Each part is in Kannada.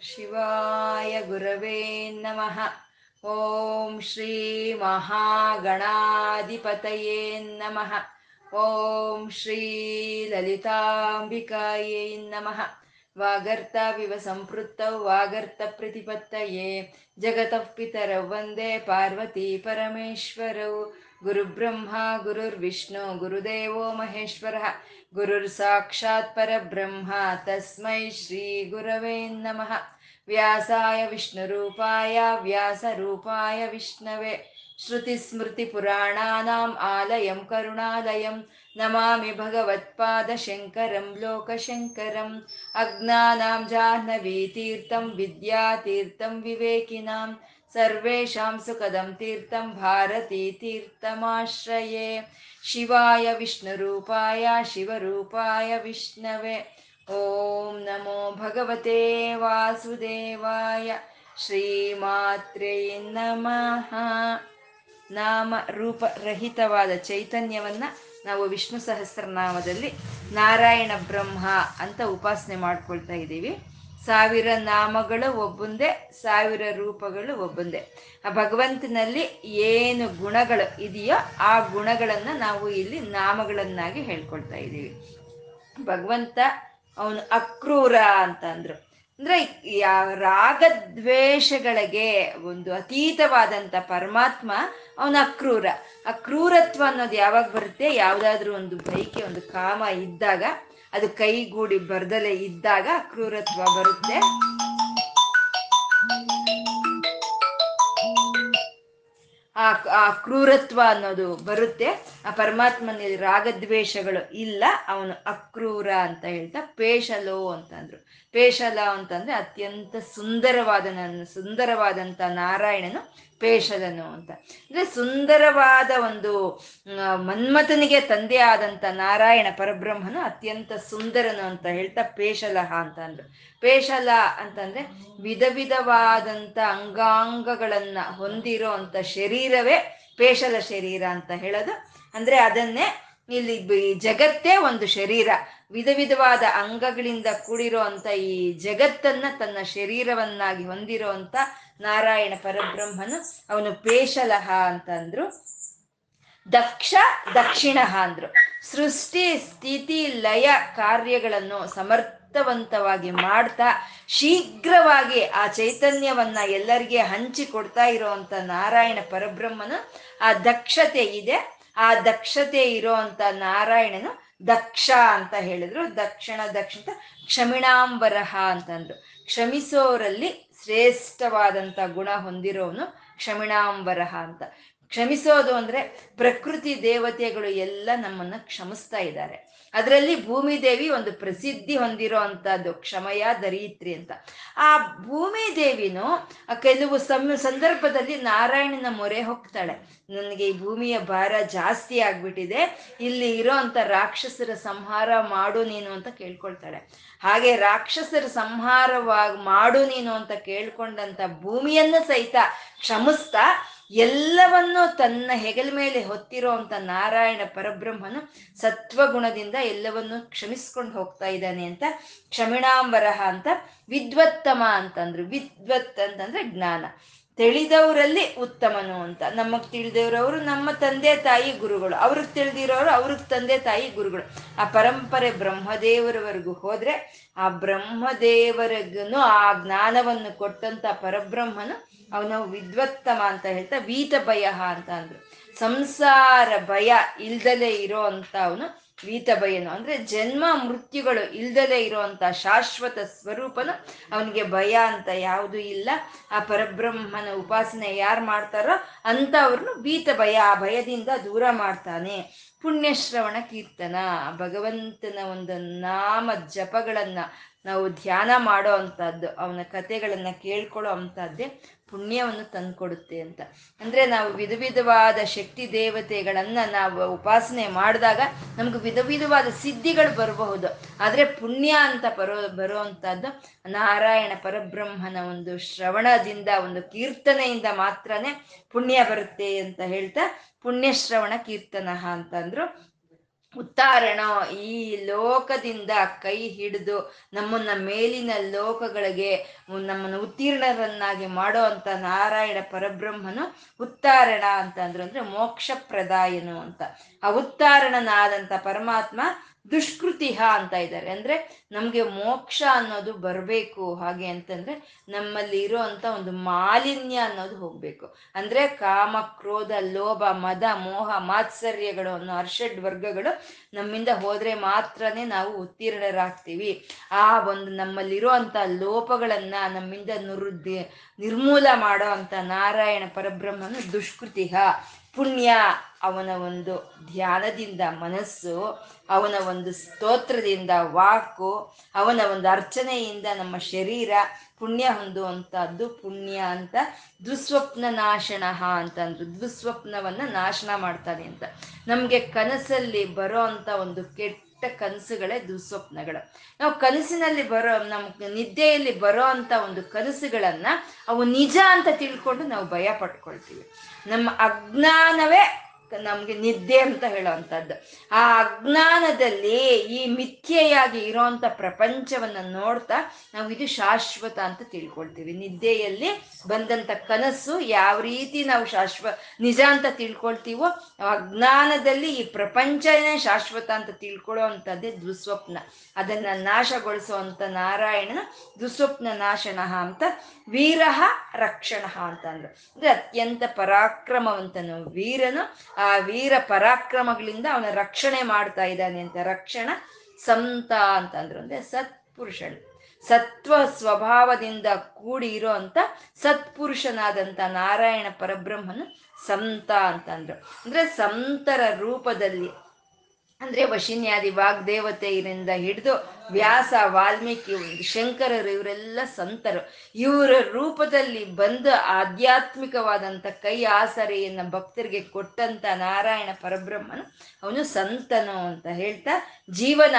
ಶಿವಾಯ ಗುರವೇ ನಮಃ ಓಂ ಶ್ರೀ ಮಹಾಗಣಾಧಿಪತಯೇ ನಮಃ ಓಂ ಶ್ರೀ ಲಲಿತಾಂಬಿಕಾಯೇ ನಮಃ ವಾಗರ್ತಾವಿವ ಸಂಪೃತ್ತೌ ವಾಗರ್ತ ಪ್ರತಿಪತ್ತಯೇ ಜಗತಃ ಪಿತರೌ ವಂದೇ ಪಾರ್ವತಿ ಪರಮೇಶ್ವರೌ गुरुब्रह्मा गुरुर्विष्णु गुरुदेवो महेश्वरः गुरुर्साक्षात् परब्रह्म तस्मै श्रीगुरवे नमः व्यासाय विष्णुरूपाय व्यासरूपाय विष्णवे श्रुतिस्मृतिपुराणानाम् आलयं करुणालयं नमामि भगवत्पादशङ्करं लोकशङ्करम् अज्ञानां जाह्नवीतीर्थं विद्यातीर्थं विवेकिनाम् सर्वेषां सुखदं तीर्थं भारतीतीर्थमाश्रये शिवाय विष्णुरूपाय शिवरूपाय विष्णवे ॐ नमो भगवते वासुदेवाय ಶ್ರೀಮಾತ್ರೇ ನಮಃ ನಾಮ ರೂಪ ರಹಿತವಾದ ಚೈತನ್ಯವನ್ನ ನಾವು ವಿಷ್ಣು ಸಹಸ್ರನಾಮದಲ್ಲಿ ನಾರಾಯಣ ಬ್ರಹ್ಮ ಅಂತ ಉಪಾಸನೆ ಮಾಡ್ಕೊಳ್ತಾ ಇದ್ದೀವಿ ಸಾವಿರ ನಾಮಗಳು ಒಬ್ಬೊಂದೇ, ಸಾವಿರ ರೂಪಗಳು ಒಬ್ಬೊಂದೇ. ಆ ಭಗವಂತನಲ್ಲಿ ಏನು ಗುಣಗಳು ಇದೆಯೋ ಆ ಗುಣಗಳನ್ನು ನಾವು ಇಲ್ಲಿ ನಾಮಗಳನ್ನಾಗಿ ಹೇಳ್ಕೊಳ್ತಾ ಇದ್ದೀವಿ. ಭಗವಂತ ಅವನು ಅಕ್ರೂರ ಅಂತ ಅಂದ್ರು. ಅಂದ್ರೆ ರಾಗದ್ವೇಷಗಳಿಗೆ ಒಂದು ಅತೀತವಾದಂತ ಪರಮಾತ್ಮ ಅವನ ಅಕ್ರೂರ. ಅಕ್ರೂರತ್ವ ಕ್ರೂರತ್ವ ಅನ್ನೋದು ಯಾವಾಗ ಬರುತ್ತೆ? ಯಾವುದಾದ್ರೂ ಒಂದು ಬೈಕೆ, ಒಂದು ಕಾಮ ಇದ್ದಾಗ ಅದು ಕೈಗೂಡಿ ಬರ್ದಲೆ ಇದ್ದಾಗ ಕ್ರೂರತ್ವ ಬರುತ್ತೆ. ಆ ಆ ಕ್ರೂರತ್ವ ಅನ್ನೋದು ಬರುತ್ತೆ. ಆ ಪರಮಾತ್ಮನಲ್ಲಿ ರಾಗದ್ವೇಷಗಳು ಇಲ್ಲ. ಅವನು ಅಕ್ರೂರ ಅಂತ ಹೇಳ್ತಾ ಪೇಶಲೋ ಅಂತಂದ್ರು. ಪೇಶಲ ಅಂತಂದ್ರೆ ಅತ್ಯಂತ ಸುಂದರವಾದ ಸುಂದರವಾದಂಥ ನಾರಾಯಣನು ಪೇಶಲನು ಅಂತ. ಅಂದ್ರೆ ಸುಂದರವಾದ ಒಂದು ಮನ್ಮಥನಿಗೆ ತಂದೆ ಆದಂತ ನಾರಾಯಣ ಪರಬ್ರಹ್ಮನು ಅತ್ಯಂತ ಸುಂದರನು ಅಂತ ಹೇಳ್ತಾ ಪೇಶಲಹ ಅಂತ ಅಂದ್ರು. ಪೇಶಲ ಅಂತಂದ್ರೆ ವಿಧ ವಿಧವಾದಂತ ಅಂಗಾಂಗಗಳನ್ನ ಹೊಂದಿರೋ ಅಂತ ಶರೀರವೇ ಪೇಶಲ ಶರೀರ ಅಂತ ಹೇಳೋದು. ಅಂದ್ರೆ ಅದನ್ನೇ ಇಲ್ಲಿ ಜಗತ್ತೇ ಒಂದು ಶರೀರ. ವಿಧ ವಿಧವಾದ ಅಂಗಗಳಿಂದ ಕೂಡಿರೋ ಈ ಜಗತ್ತನ್ನ ತನ್ನ ಶರೀರವನ್ನಾಗಿ ಹೊಂದಿರೋ ಅಂತ ನಾರಾಯಣ ಪರಬ್ರಹ್ಮನು ಅವನು ಪೇಶಲಹ ಅಂತಂದ್ರು. ದಕ್ಷ ದಕ್ಷಿಣ ಅಂದ್ರು. ಸೃಷ್ಟಿ, ಸ್ಥಿತಿ, ಲಯ ಕಾರ್ಯಗಳನ್ನು ಸಮರ್ಥವಂತವಾಗಿ ಮಾಡ್ತಾ ಶೀಘ್ರವಾಗಿ ಆ ಚೈತನ್ಯವನ್ನ ಎಲ್ಲರಿಗೆ ಹಂಚಿಕೊಡ್ತಾ ಇರೋವಂಥ ನಾರಾಯಣ ಪರಬ್ರಹ್ಮನು ಆ ದಕ್ಷತೆ ಇದೆ. ಆ ದಕ್ಷತೆ ಇರೋವಂಥ ನಾರಾಯಣನು ದಕ್ಷ ಅಂತ ಹೇಳಿದ್ರು. ದಕ್ಷಿಣ ದಕ್ಷಿಣ, ಕ್ಷಮಿಣಾಂಬರಹ ಅಂತಂದ್ರು. ಕ್ಷಮಿಸೋರಲ್ಲಿ ಶ್ರೇಷ್ಠವಾದಂಥ ಗುಣ ಹೊಂದಿರೋನು ಕ್ಷಮಿಣಾಂಬರಹ ಅಂತ. ಕ್ಷಮಿಸೋದು ಅಂದ್ರೆ ಪ್ರಕೃತಿ ದೇವತೆಗಳು ಎಲ್ಲ ನಮ್ಮನ್ನ ಕ್ಷಮಿಸ್ತಾ ಇದ್ದಾರೆ. ಅದರಲ್ಲಿ ಭೂಮಿದೇವಿ ಒಂದು ಪ್ರಸಿದ್ಧಿ ಹೊಂದಿರೋ ಅಂಥದ್ದು ಕ್ಷಮಯ ದರಿತ್ರಿ ಅಂತ. ಆ ಭೂಮಿದೇವಿನೂ ಕೆಲವು ಸಂ ಸಂದರ್ಭದಲ್ಲಿ ನಾರಾಯಣನ ಮೊರೆ ಹೋಗ್ತಾಳೆ. ನನಗೆ ಈ ಭೂಮಿಯ ಭಾರ ಜಾಸ್ತಿ ಆಗ್ಬಿಟ್ಟಿದೆ. ಇಲ್ಲಿ ಇರೋ ಅಂತ ರಾಕ್ಷಸರ ಸಂಹಾರ ಮಾಡು ನೀನು ಅಂತ ಕೇಳ್ಕೊಳ್ತಾಳೆ. ಹಾಗೆ ರಾಕ್ಷಸರ ಸಂಹಾರವಾಗಿ ಮಾಡು ನೀನು ಅಂತ ಕೇಳ್ಕೊಂಡಂತ ಭೂಮಿಯನ್ನು ಸಹಿತ ಕ್ಷಮಿಸ್ತಾ ಎಲ್ಲವನ್ನೂ ತನ್ನ ಹೆಗಲ ಮೇಲೆ ಹೊತ್ತಿರೋ ಅಂತ ನಾರಾಯಣ ಪರಬ್ರಹ್ಮನು ಸತ್ವಗುಣದಿಂದ ಎಲ್ಲವನ್ನೂ ಕ್ಷಮಿಸ್ಕೊಂಡು ಹೋಗ್ತಾ ಇದ್ದಾನೆ ಅಂತ, ಕ್ಷಮಿಣಾಂಬರಹ ಅಂತ, ವಿದ್ವತ್ತಮ ಅಂತಂದ್ರು. ವಿದ್ವತ್ ಅಂತಂದ್ರೆ ಜ್ಞಾನ. ತಿಳಿದವರಲ್ಲಿ ಉತ್ತಮನು ಅಂತ. ನಮಗ್ ತಿಳಿದವರವರು ನಮ್ಮ ತಂದೆ ತಾಯಿ ಗುರುಗಳು. ಅವ್ರಿಗೆ ತಿಳಿದಿರೋರು ಅವ್ರಿಗೆ ತಂದೆ ತಾಯಿ ಗುರುಗಳು. ಆ ಪರಂಪರೆ ಬ್ರಹ್ಮದೇವರವರೆಗೂ ಹೋದ್ರೆ ಆ ಬ್ರಹ್ಮದೇವರಿಗೂ ಆ ಜ್ಞಾನವನ್ನು ಕೊಟ್ಟಂತ ಪರಬ್ರಹ್ಮನು ಅವನು ವಿದ್ವತ್ತಮ ಅಂತ ಹೇಳ್ತಾ ವೀತ ಭಯ ಅಂತ ಅಂದ್ರು. ಸಂಸಾರ ಭಯ ಇಲ್ದಲೇ ಇರೋ ಅಂತ ಅವನು ವೀತ ಭಯನು ಅಂದ್ರೆ ಜನ್ಮ ಮೃತ್ಯುಗಳು ಇಲ್ದಲೇ ಇರುವಂತ ಶಾಶ್ವತ ಸ್ವರೂಪನು ಅವನಿಗೆ ಭಯ ಅಂತ ಯಾವುದು ಇಲ್ಲ. ಆ ಪರಬ್ರಹ್ಮನ ಉಪಾಸನೆ ಯಾರು ಮಾಡ್ತಾರೋ ಅಂತವ್ರನ್ನು ವೀತ ಭಯ ಆ ಭಯದಿಂದ ದೂರ ಮಾಡ್ತಾನೆ. ಪುಣ್ಯಶ್ರವಣ ಕೀರ್ತನ, ಭಗವಂತನ ಒಂದು ನಾಮ ಜಪಗಳನ್ನ ನಾವು ಧ್ಯಾನ ಮಾಡೋ ಅಂಥದ್ದು, ಅವನ ಕಥೆಗಳನ್ನ ಕೇಳ್ಕೊಳ್ಳೋ ಅಂಥದ್ದೇ ಪುಣ್ಯವನ್ನು ತಂದುಕೊಡುತ್ತೆ ಅಂತ. ಅಂದ್ರೆ ನಾವು ವಿಧ ವಿಧವಾದ ಶಕ್ತಿ ದೇವತೆಗಳನ್ನ ನಾವು ಉಪಾಸನೆ ಮಾಡಿದಾಗ ನಮ್ಗೆ ವಿಧ ವಿಧವಾದ ಸಿದ್ಧಿಗಳು ಬರಬಹುದು. ಆದ್ರೆ ಪುಣ್ಯ ಅಂತ ಬರೋ, ಬರುವಂತಹದ್ದು ನಾರಾಯಣ ಪರಬ್ರಹ್ಮನ ಒಂದು ಶ್ರವಣದಿಂದ, ಒಂದು ಕೀರ್ತನೆಯಿಂದ ಮಾತ್ರನೇ ಪುಣ್ಯ ಬರುತ್ತೆ ಅಂತ ಹೇಳ್ತಾ ಪುಣ್ಯ ಶ್ರವಣ ಕೀರ್ತನ ಅಂತಂದ್ರು. ಉತ್ತಾರಣ ಈ ಲೋಕದಿಂದ ಕೈ ಹಿಡಿದು ನಮ್ಮನ್ನ ಮೇಲಿನ ಲೋಕಗಳಿಗೆ ನಮ್ಮನ್ನು ಉತ್ತೀರ್ಣರನ್ನಾಗಿ ಮಾಡೋ ಅಂತ ನಾರಾಯಣ ಪರಬ್ರಹ್ಮನು ಉತ್ತಾರಣ ಅಂತ ಅಂದ್ರು ಅಂದ್ರೆ ಮೋಕ್ಷ ಪ್ರದಾಯನು ಅಂತ ಆ ಉತ್ತಾರಣನಾದಂಥ ಪರಮಾತ್ಮ ದುಷ್ಕೃತಿಹ ಅಂತ ಇದ್ದಾರೆ ಅಂದ್ರೆ ನಮ್ಗೆ ಮೋಕ್ಷ ಅನ್ನೋದು ಬರಬೇಕು ಹಾಗೆ ಅಂತಂದ್ರೆ ನಮ್ಮಲ್ಲಿ ಇರುವಂತ ಒಂದು ಮಾಲಿನ್ಯ ಅನ್ನೋದು ಹೋಗ್ಬೇಕು. ಅಂದ್ರೆ ಕಾಮ, ಕ್ರೋಧ, ಲೋಭ, ಮದ, ಮೋಹ, ಮಾತ್ಸರ್ಯಗಳು ಅನ್ನೋ ಅರ್ಷಡ್ ವರ್ಗಗಳು ನಮ್ಮಿಂದ ಹೋದ್ರೆ ಮಾತ್ರನೇ ನಾವು ಉತ್ತೀರ್ಣರಾಗ್ತೀವಿ. ಆ ಒಂದು ನಮ್ಮಲ್ಲಿರುವಂತ ಲೋಪಗಳನ್ನ ನಮ್ಮಿಂದ ನುರುದ್ದಿ ನಿರ್ಮೂಲ ಮಾಡೋ ಅಂತ ನಾರಾಯಣ ಪರಬ್ರಹ್ಮನು ದುಷ್ಕೃತಿಹ ಪುಣ್ಯ ಅವನ ಒಂದು ಧ್ಯಾನದಿಂದ ಮನಸ್ಸು, ಅವನ ಒಂದು ಸ್ತೋತ್ರದಿಂದ ವಾಕು, ಅವನ ಒಂದು ಅರ್ಚನೆಯಿಂದ ನಮ್ಮ ಶರೀರ ಪುಣ್ಯ ಹೊಂದುವಂಥದ್ದು ಪುಣ್ಯ ಅಂತ ದುಸ್ವಪ್ನ ನಾಶನ ಅಂತಂದ್ರು ದುಸ್ವಪ್ನವನ್ನ ನಾಶನ ಮಾಡ್ತಾನೆ ಅಂತ. ನಮಗೆ ಕನಸಲ್ಲಿ ಬರೋ ಅಂಥ ಒಂದು ಕೆಟ್ಟ ಕನಸುಗಳೇ ದುಸ್ವಪ್ನಗಳು. ನಾವು ಕನಸಿನಲ್ಲಿ ಬರೋ, ನಮ್ ನಿದ್ದೆಯಲ್ಲಿ ಬರೋ ಅಂತ ಒಂದು ಕನಸುಗಳನ್ನ ಅವು ನಿಜ ಅಂತ ತಿಳ್ಕೊಂಡು ನಾವು ಭಯ ಪಟ್ಕೊಳ್ತೀವಿ. ನಮ್ಮ ಅಜ್ಞಾನವೇ ನಮ್ಗೆ ನಿದ್ದೆ ಅಂತ ಹೇಳೋವಂಥದ್ದು. ಆ ಅಜ್ಞಾನದಲ್ಲಿ ಈ ಮಿಥ್ಯೆಯಾಗಿ ಇರೋಂಥ ಪ್ರಪಂಚವನ್ನ ನೋಡ್ತಾ ನಾವು ಇದು ಶಾಶ್ವತ ಅಂತ ತಿಳ್ಕೊಳ್ತೀವಿ. ನಿದ್ದೆಯಲ್ಲಿ ಬಂದಂತ ಕನಸು ಯಾವ ರೀತಿ ನಾವು ಶಾಶ್ವ, ನಿಜ ಅಂತ ತಿಳ್ಕೊಳ್ತೀವೋ ಅಜ್ಞಾನದಲ್ಲಿ ಈ ಪ್ರಪಂಚನೇ ಶಾಶ್ವತ ಅಂತ ತಿಳ್ಕೊಳ್ಳೋ ಅಂಥದ್ದೇ ದುಸ್ವಪ್ನ. ಅದನ್ನ ನಾಶಗೊಳಿಸುವಂತ ನಾರಾಯಣನ ದುಸ್ವಪ್ನ ನಾಶನ ಅಂತ ವೀರಹ ರಕ್ಷಣ ಅಂತ ಅಂದ್ರೆ ಅತ್ಯಂತ ಪರಾಕ್ರಮವಂತನು ವೀರನು ಆ ವೀರ ಪರಾಕ್ರಮಗಳಿಂದ ಅವನ ರಕ್ಷಣೆ ಮಾಡ್ತಾ ಇದ್ದಾನೆ ಅಂತ. ರಕ್ಷಣ ಸಂತ ಅಂತಂದ್ರು ಅಂದ್ರೆ ಸತ್ಪುರುಷಳು. ಸತ್ವ ಸ್ವಭಾವದಿಂದ ಕೂಡಿ ಇರೋ ಅಂತ ಸತ್ಪುರುಷನಾದಂಥ ನಾರಾಯಣ ಪರಬ್ರಹ್ಮನು ಸಂತ ಅಂತಂದ್ರು. ಅಂದ್ರೆ ಸಂತರ ರೂಪದಲ್ಲಿ ಅಂದ್ರೆ ವಶಿನ್ಯಾದಿ ವಾಗ್ದೇವತೆಯರಿಂದ ಹಿಡಿದು ವ್ಯಾಸ, ವಾಲ್ಮೀಕಿ, ಶಂಕರರು ಇವರೆಲ್ಲ ಸಂತರು. ಇವರ ರೂಪದಲ್ಲಿ ಬಂದು ಆಧ್ಯಾತ್ಮಿಕವಾದಂಥ ಕೈ ಆಸರೆಯನ್ನ ಭಕ್ತರಿಗೆ ಕೊಟ್ಟಂತ ನಾರಾಯಣ ಪರಬ್ರಹ್ಮನು ಅವನು ಸಂತನು ಅಂತ ಹೇಳ್ತಾ, ಜೀವನ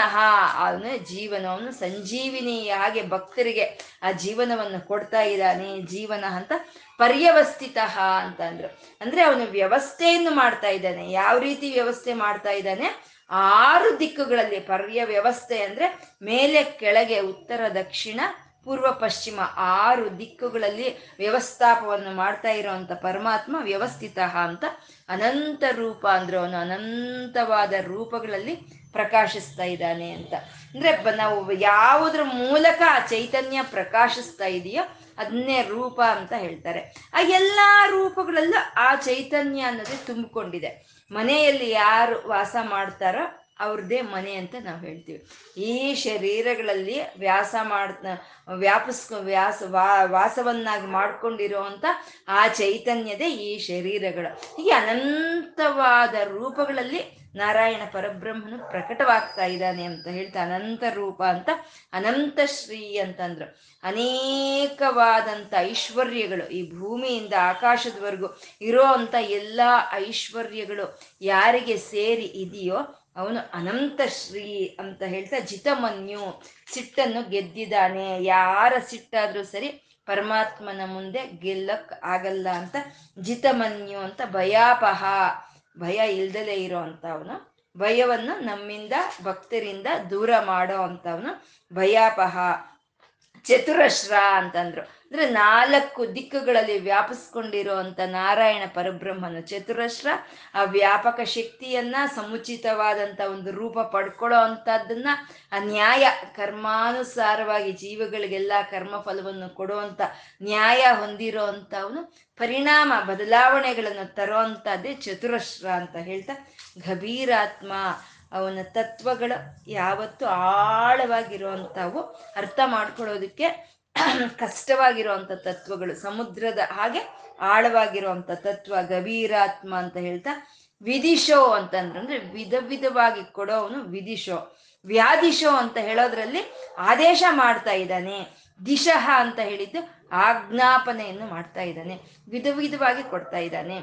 ಅವನು ಜೀವನ, ಅವನು ಸಂಜೀವಿನಿ ಹಾಗೆ ಭಕ್ತರಿಗೆ ಆ ಜೀವನವನ್ನು ಕೊಡ್ತಾ ಇದ್ದಾನೆ, ಜೀವನ ಅಂತ ಪರ್ಯವಸ್ಥಿತ ಅಂತ ಅಂದ್ರು. ಅಂದ್ರೆ ಅವನು ವ್ಯವಸ್ಥೆಯನ್ನು ಮಾಡ್ತಾ ಇದ್ದಾನೆ. ಯಾವ ರೀತಿ ವ್ಯವಸ್ಥೆ ಮಾಡ್ತಾ ಇದ್ದಾನೆ? ಆರು ದಿಕ್ಕುಗಳಲ್ಲಿ ಪರ್ಯ ವ್ಯವಸ್ಥೆ ಅಂದ್ರೆ ಮೇಲೆ, ಕೆಳಗೆ, ಉತ್ತರ, ದಕ್ಷಿಣ, ಪೂರ್ವ, ಪಶ್ಚಿಮ ಆರು ದಿಕ್ಕುಗಳಲ್ಲಿ ವ್ಯವಸ್ಥಾಪವನ್ನು ಮಾಡ್ತಾ ಇರುವಂತ ಪರಮಾತ್ಮ ವ್ಯವಸ್ಥಿತ ಅಂತ ಅನಂತ ರೂಪ ಅಂದ್ರೆ ಅವನು ಅನಂತವಾದ ರೂಪಗಳಲ್ಲಿ ಪ್ರಕಾಶಿಸ್ತಾ ಇದ್ದಾನೆ ಅಂತ. ಅಂದ್ರೆ ನಾವು ಯಾವುದ್ರ ಮೂಲಕ ಆ ಚೈತನ್ಯ ಪ್ರಕಾಶಿಸ್ತಾ ಇದೆಯೋ ಅದನ್ನೇ ರೂಪ ಅಂತ ಹೇಳ್ತಾರೆ. ಆ ಎಲ್ಲಾ ರೂಪಗಳಲ್ಲೂ ಆ ಚೈತನ್ಯ ಅನ್ನೋದೇ ತುಂಬಿಕೊಂಡಿದೆ. ಮನೆಯಲ್ಲಿ ಯಾರು ವಾಸ ಮಾಡ್ತಾರೋ ಅವ್ರದ್ದೇ ಮನೆ ಅಂತ ನಾವು ಹೇಳ್ತೀವಿ. ಈ ಶರೀರಗಳಲ್ಲಿ ವ್ಯಾಸ ಮಾಡ್ ವ್ಯಾಪಿಸ್ಕೊ ವ್ಯಾಸ ವಾಸವನ್ನಾಗಿ ಮಾಡ್ಕೊಂಡಿರುವಂತ ಆ ಚೈತನ್ಯದೇ ಈ ಶರೀರಗಳು. ಹೀಗೆ ಅನಂತವಾದ ರೂಪಗಳಲ್ಲಿ ನಾರಾಯಣ ಪರಬ್ರಹ್ಮನು ಪ್ರಕಟವಾಗ್ತಾ ಇದ್ದಾನೆ ಅಂತ ಹೇಳ್ತಾ ಅನಂತ ರೂಪ ಅಂತ, ಅನಂತ ಶ್ರೀ ಅಂತಂದ್ರು. ಅನೇಕವಾದಂಥ ಐಶ್ವರ್ಯಗಳು ಈ ಭೂಮಿಯಿಂದ ಆಕಾಶದವರೆಗೂ ಇರೋ ಅಂತ ಎಲ್ಲ ಐಶ್ವರ್ಯಗಳು ಯಾರಿಗೆ ಸೇರಿ ಇದೆಯೋ ಅವನು ಅನಂತ ಶ್ರೀ ಅಂತ ಹೇಳ್ತಾ ಜಿತಮನ್ಯು ಸಿಟ್ಟನ್ನು ಗೆದ್ದಿದ್ದಾನೆ. ಯಾರ ಸಿಟ್ಟಾದ್ರೂ ಸರಿ ಪರಮಾತ್ಮನ ಮುಂದೆ ಗೆಲ್ಲಕ್ ಆಗಲ್ಲ ಅಂತ ಜಿತಮನ್ಯು ಅಂತ ಭಯಾಪಹ ಭಯ ಇಲ್ದಲೆ ಇರೋ ಅಂಥವನು ಭಯವನ್ನು ನಮ್ಮಿಂದ ಭಕ್ತರಿಂದ ದೂರ ಮಾಡೋ ಅಂತವನು ಭಯಾಪಹ ಚತುರಶ್ರ ಅಂತಂದ್ರು. ಅಂದ್ರೆ ನಾಲ್ಕು ದಿಕ್ಕುಗಳಲ್ಲಿ ವ್ಯಾಪಿಸ್ಕೊಂಡಿರುವಂತ ನಾರಾಯಣ ಪರಬ್ರಹ್ಮನ ಚತುರಶ್ರ, ಆ ವ್ಯಾಪಕ ಶಕ್ತಿಯನ್ನ, ಸಮುಚಿತವಾದಂತ ಒಂದು ರೂಪ ಪಡ್ಕೊಳ್ಳೋ ಅಂತದನ್ನ ಆ ನ್ಯಾಯ ಕರ್ಮಾನುಸಾರವಾಗಿ ಜೀವಗಳಿಗೆಲ್ಲ ಕರ್ಮ ಫಲವನ್ನು ಕೊಡುವಂತ ನ್ಯಾಯ ಹೊಂದಿರೋ ಅಂತವನು ಪರಿಣಾಮ ಬದಲಾವಣೆಗಳನ್ನು ತರೋ ಚತುರಶ್ರ ಅಂತ ಹೇಳ್ತಾ ಗಭೀರಾತ್ಮ ಅವನ ತತ್ವಗಳು ಯಾವತ್ತು ಆಳವಾಗಿರುವಂಥವು ಅರ್ಥ ಮಾಡ್ಕೊಳ್ಳೋದಕ್ಕೆ ಕಷ್ಟವಾಗಿರುವಂಥ ತತ್ವಗಳು, ಸಮುದ್ರದ ಹಾಗೆ ಆಳವಾಗಿರುವಂಥ ತತ್ವ ಗಭೀರಾತ್ಮ ಅಂತ ಹೇಳ್ತಾ ವಿಧಿಶೋ ಅಂತಂದ್ರೆ ಅಂದ್ರೆ ವಿಧ ವಿಧವಾಗಿ ಕೊಡೋವನು ವಿಧಿಶೋ. ವ್ಯಾಧಿಶೋ ಅಂತ ಹೇಳೋದ್ರಲ್ಲಿ ಆದೇಶ ಮಾಡ್ತಾ ಇದ್ದಾನೆ. ದಿಶಃ ಅಂತ ಹೇಳಿದ್ದು ಆಜ್ಞಾಪನೆಯನ್ನು ಮಾಡ್ತಾ ಇದ್ದಾನೆ. ವಿಧ ವಿಧವಾಗಿ ಕೊಡ್ತಾ ಇದ್ದಾನೆ.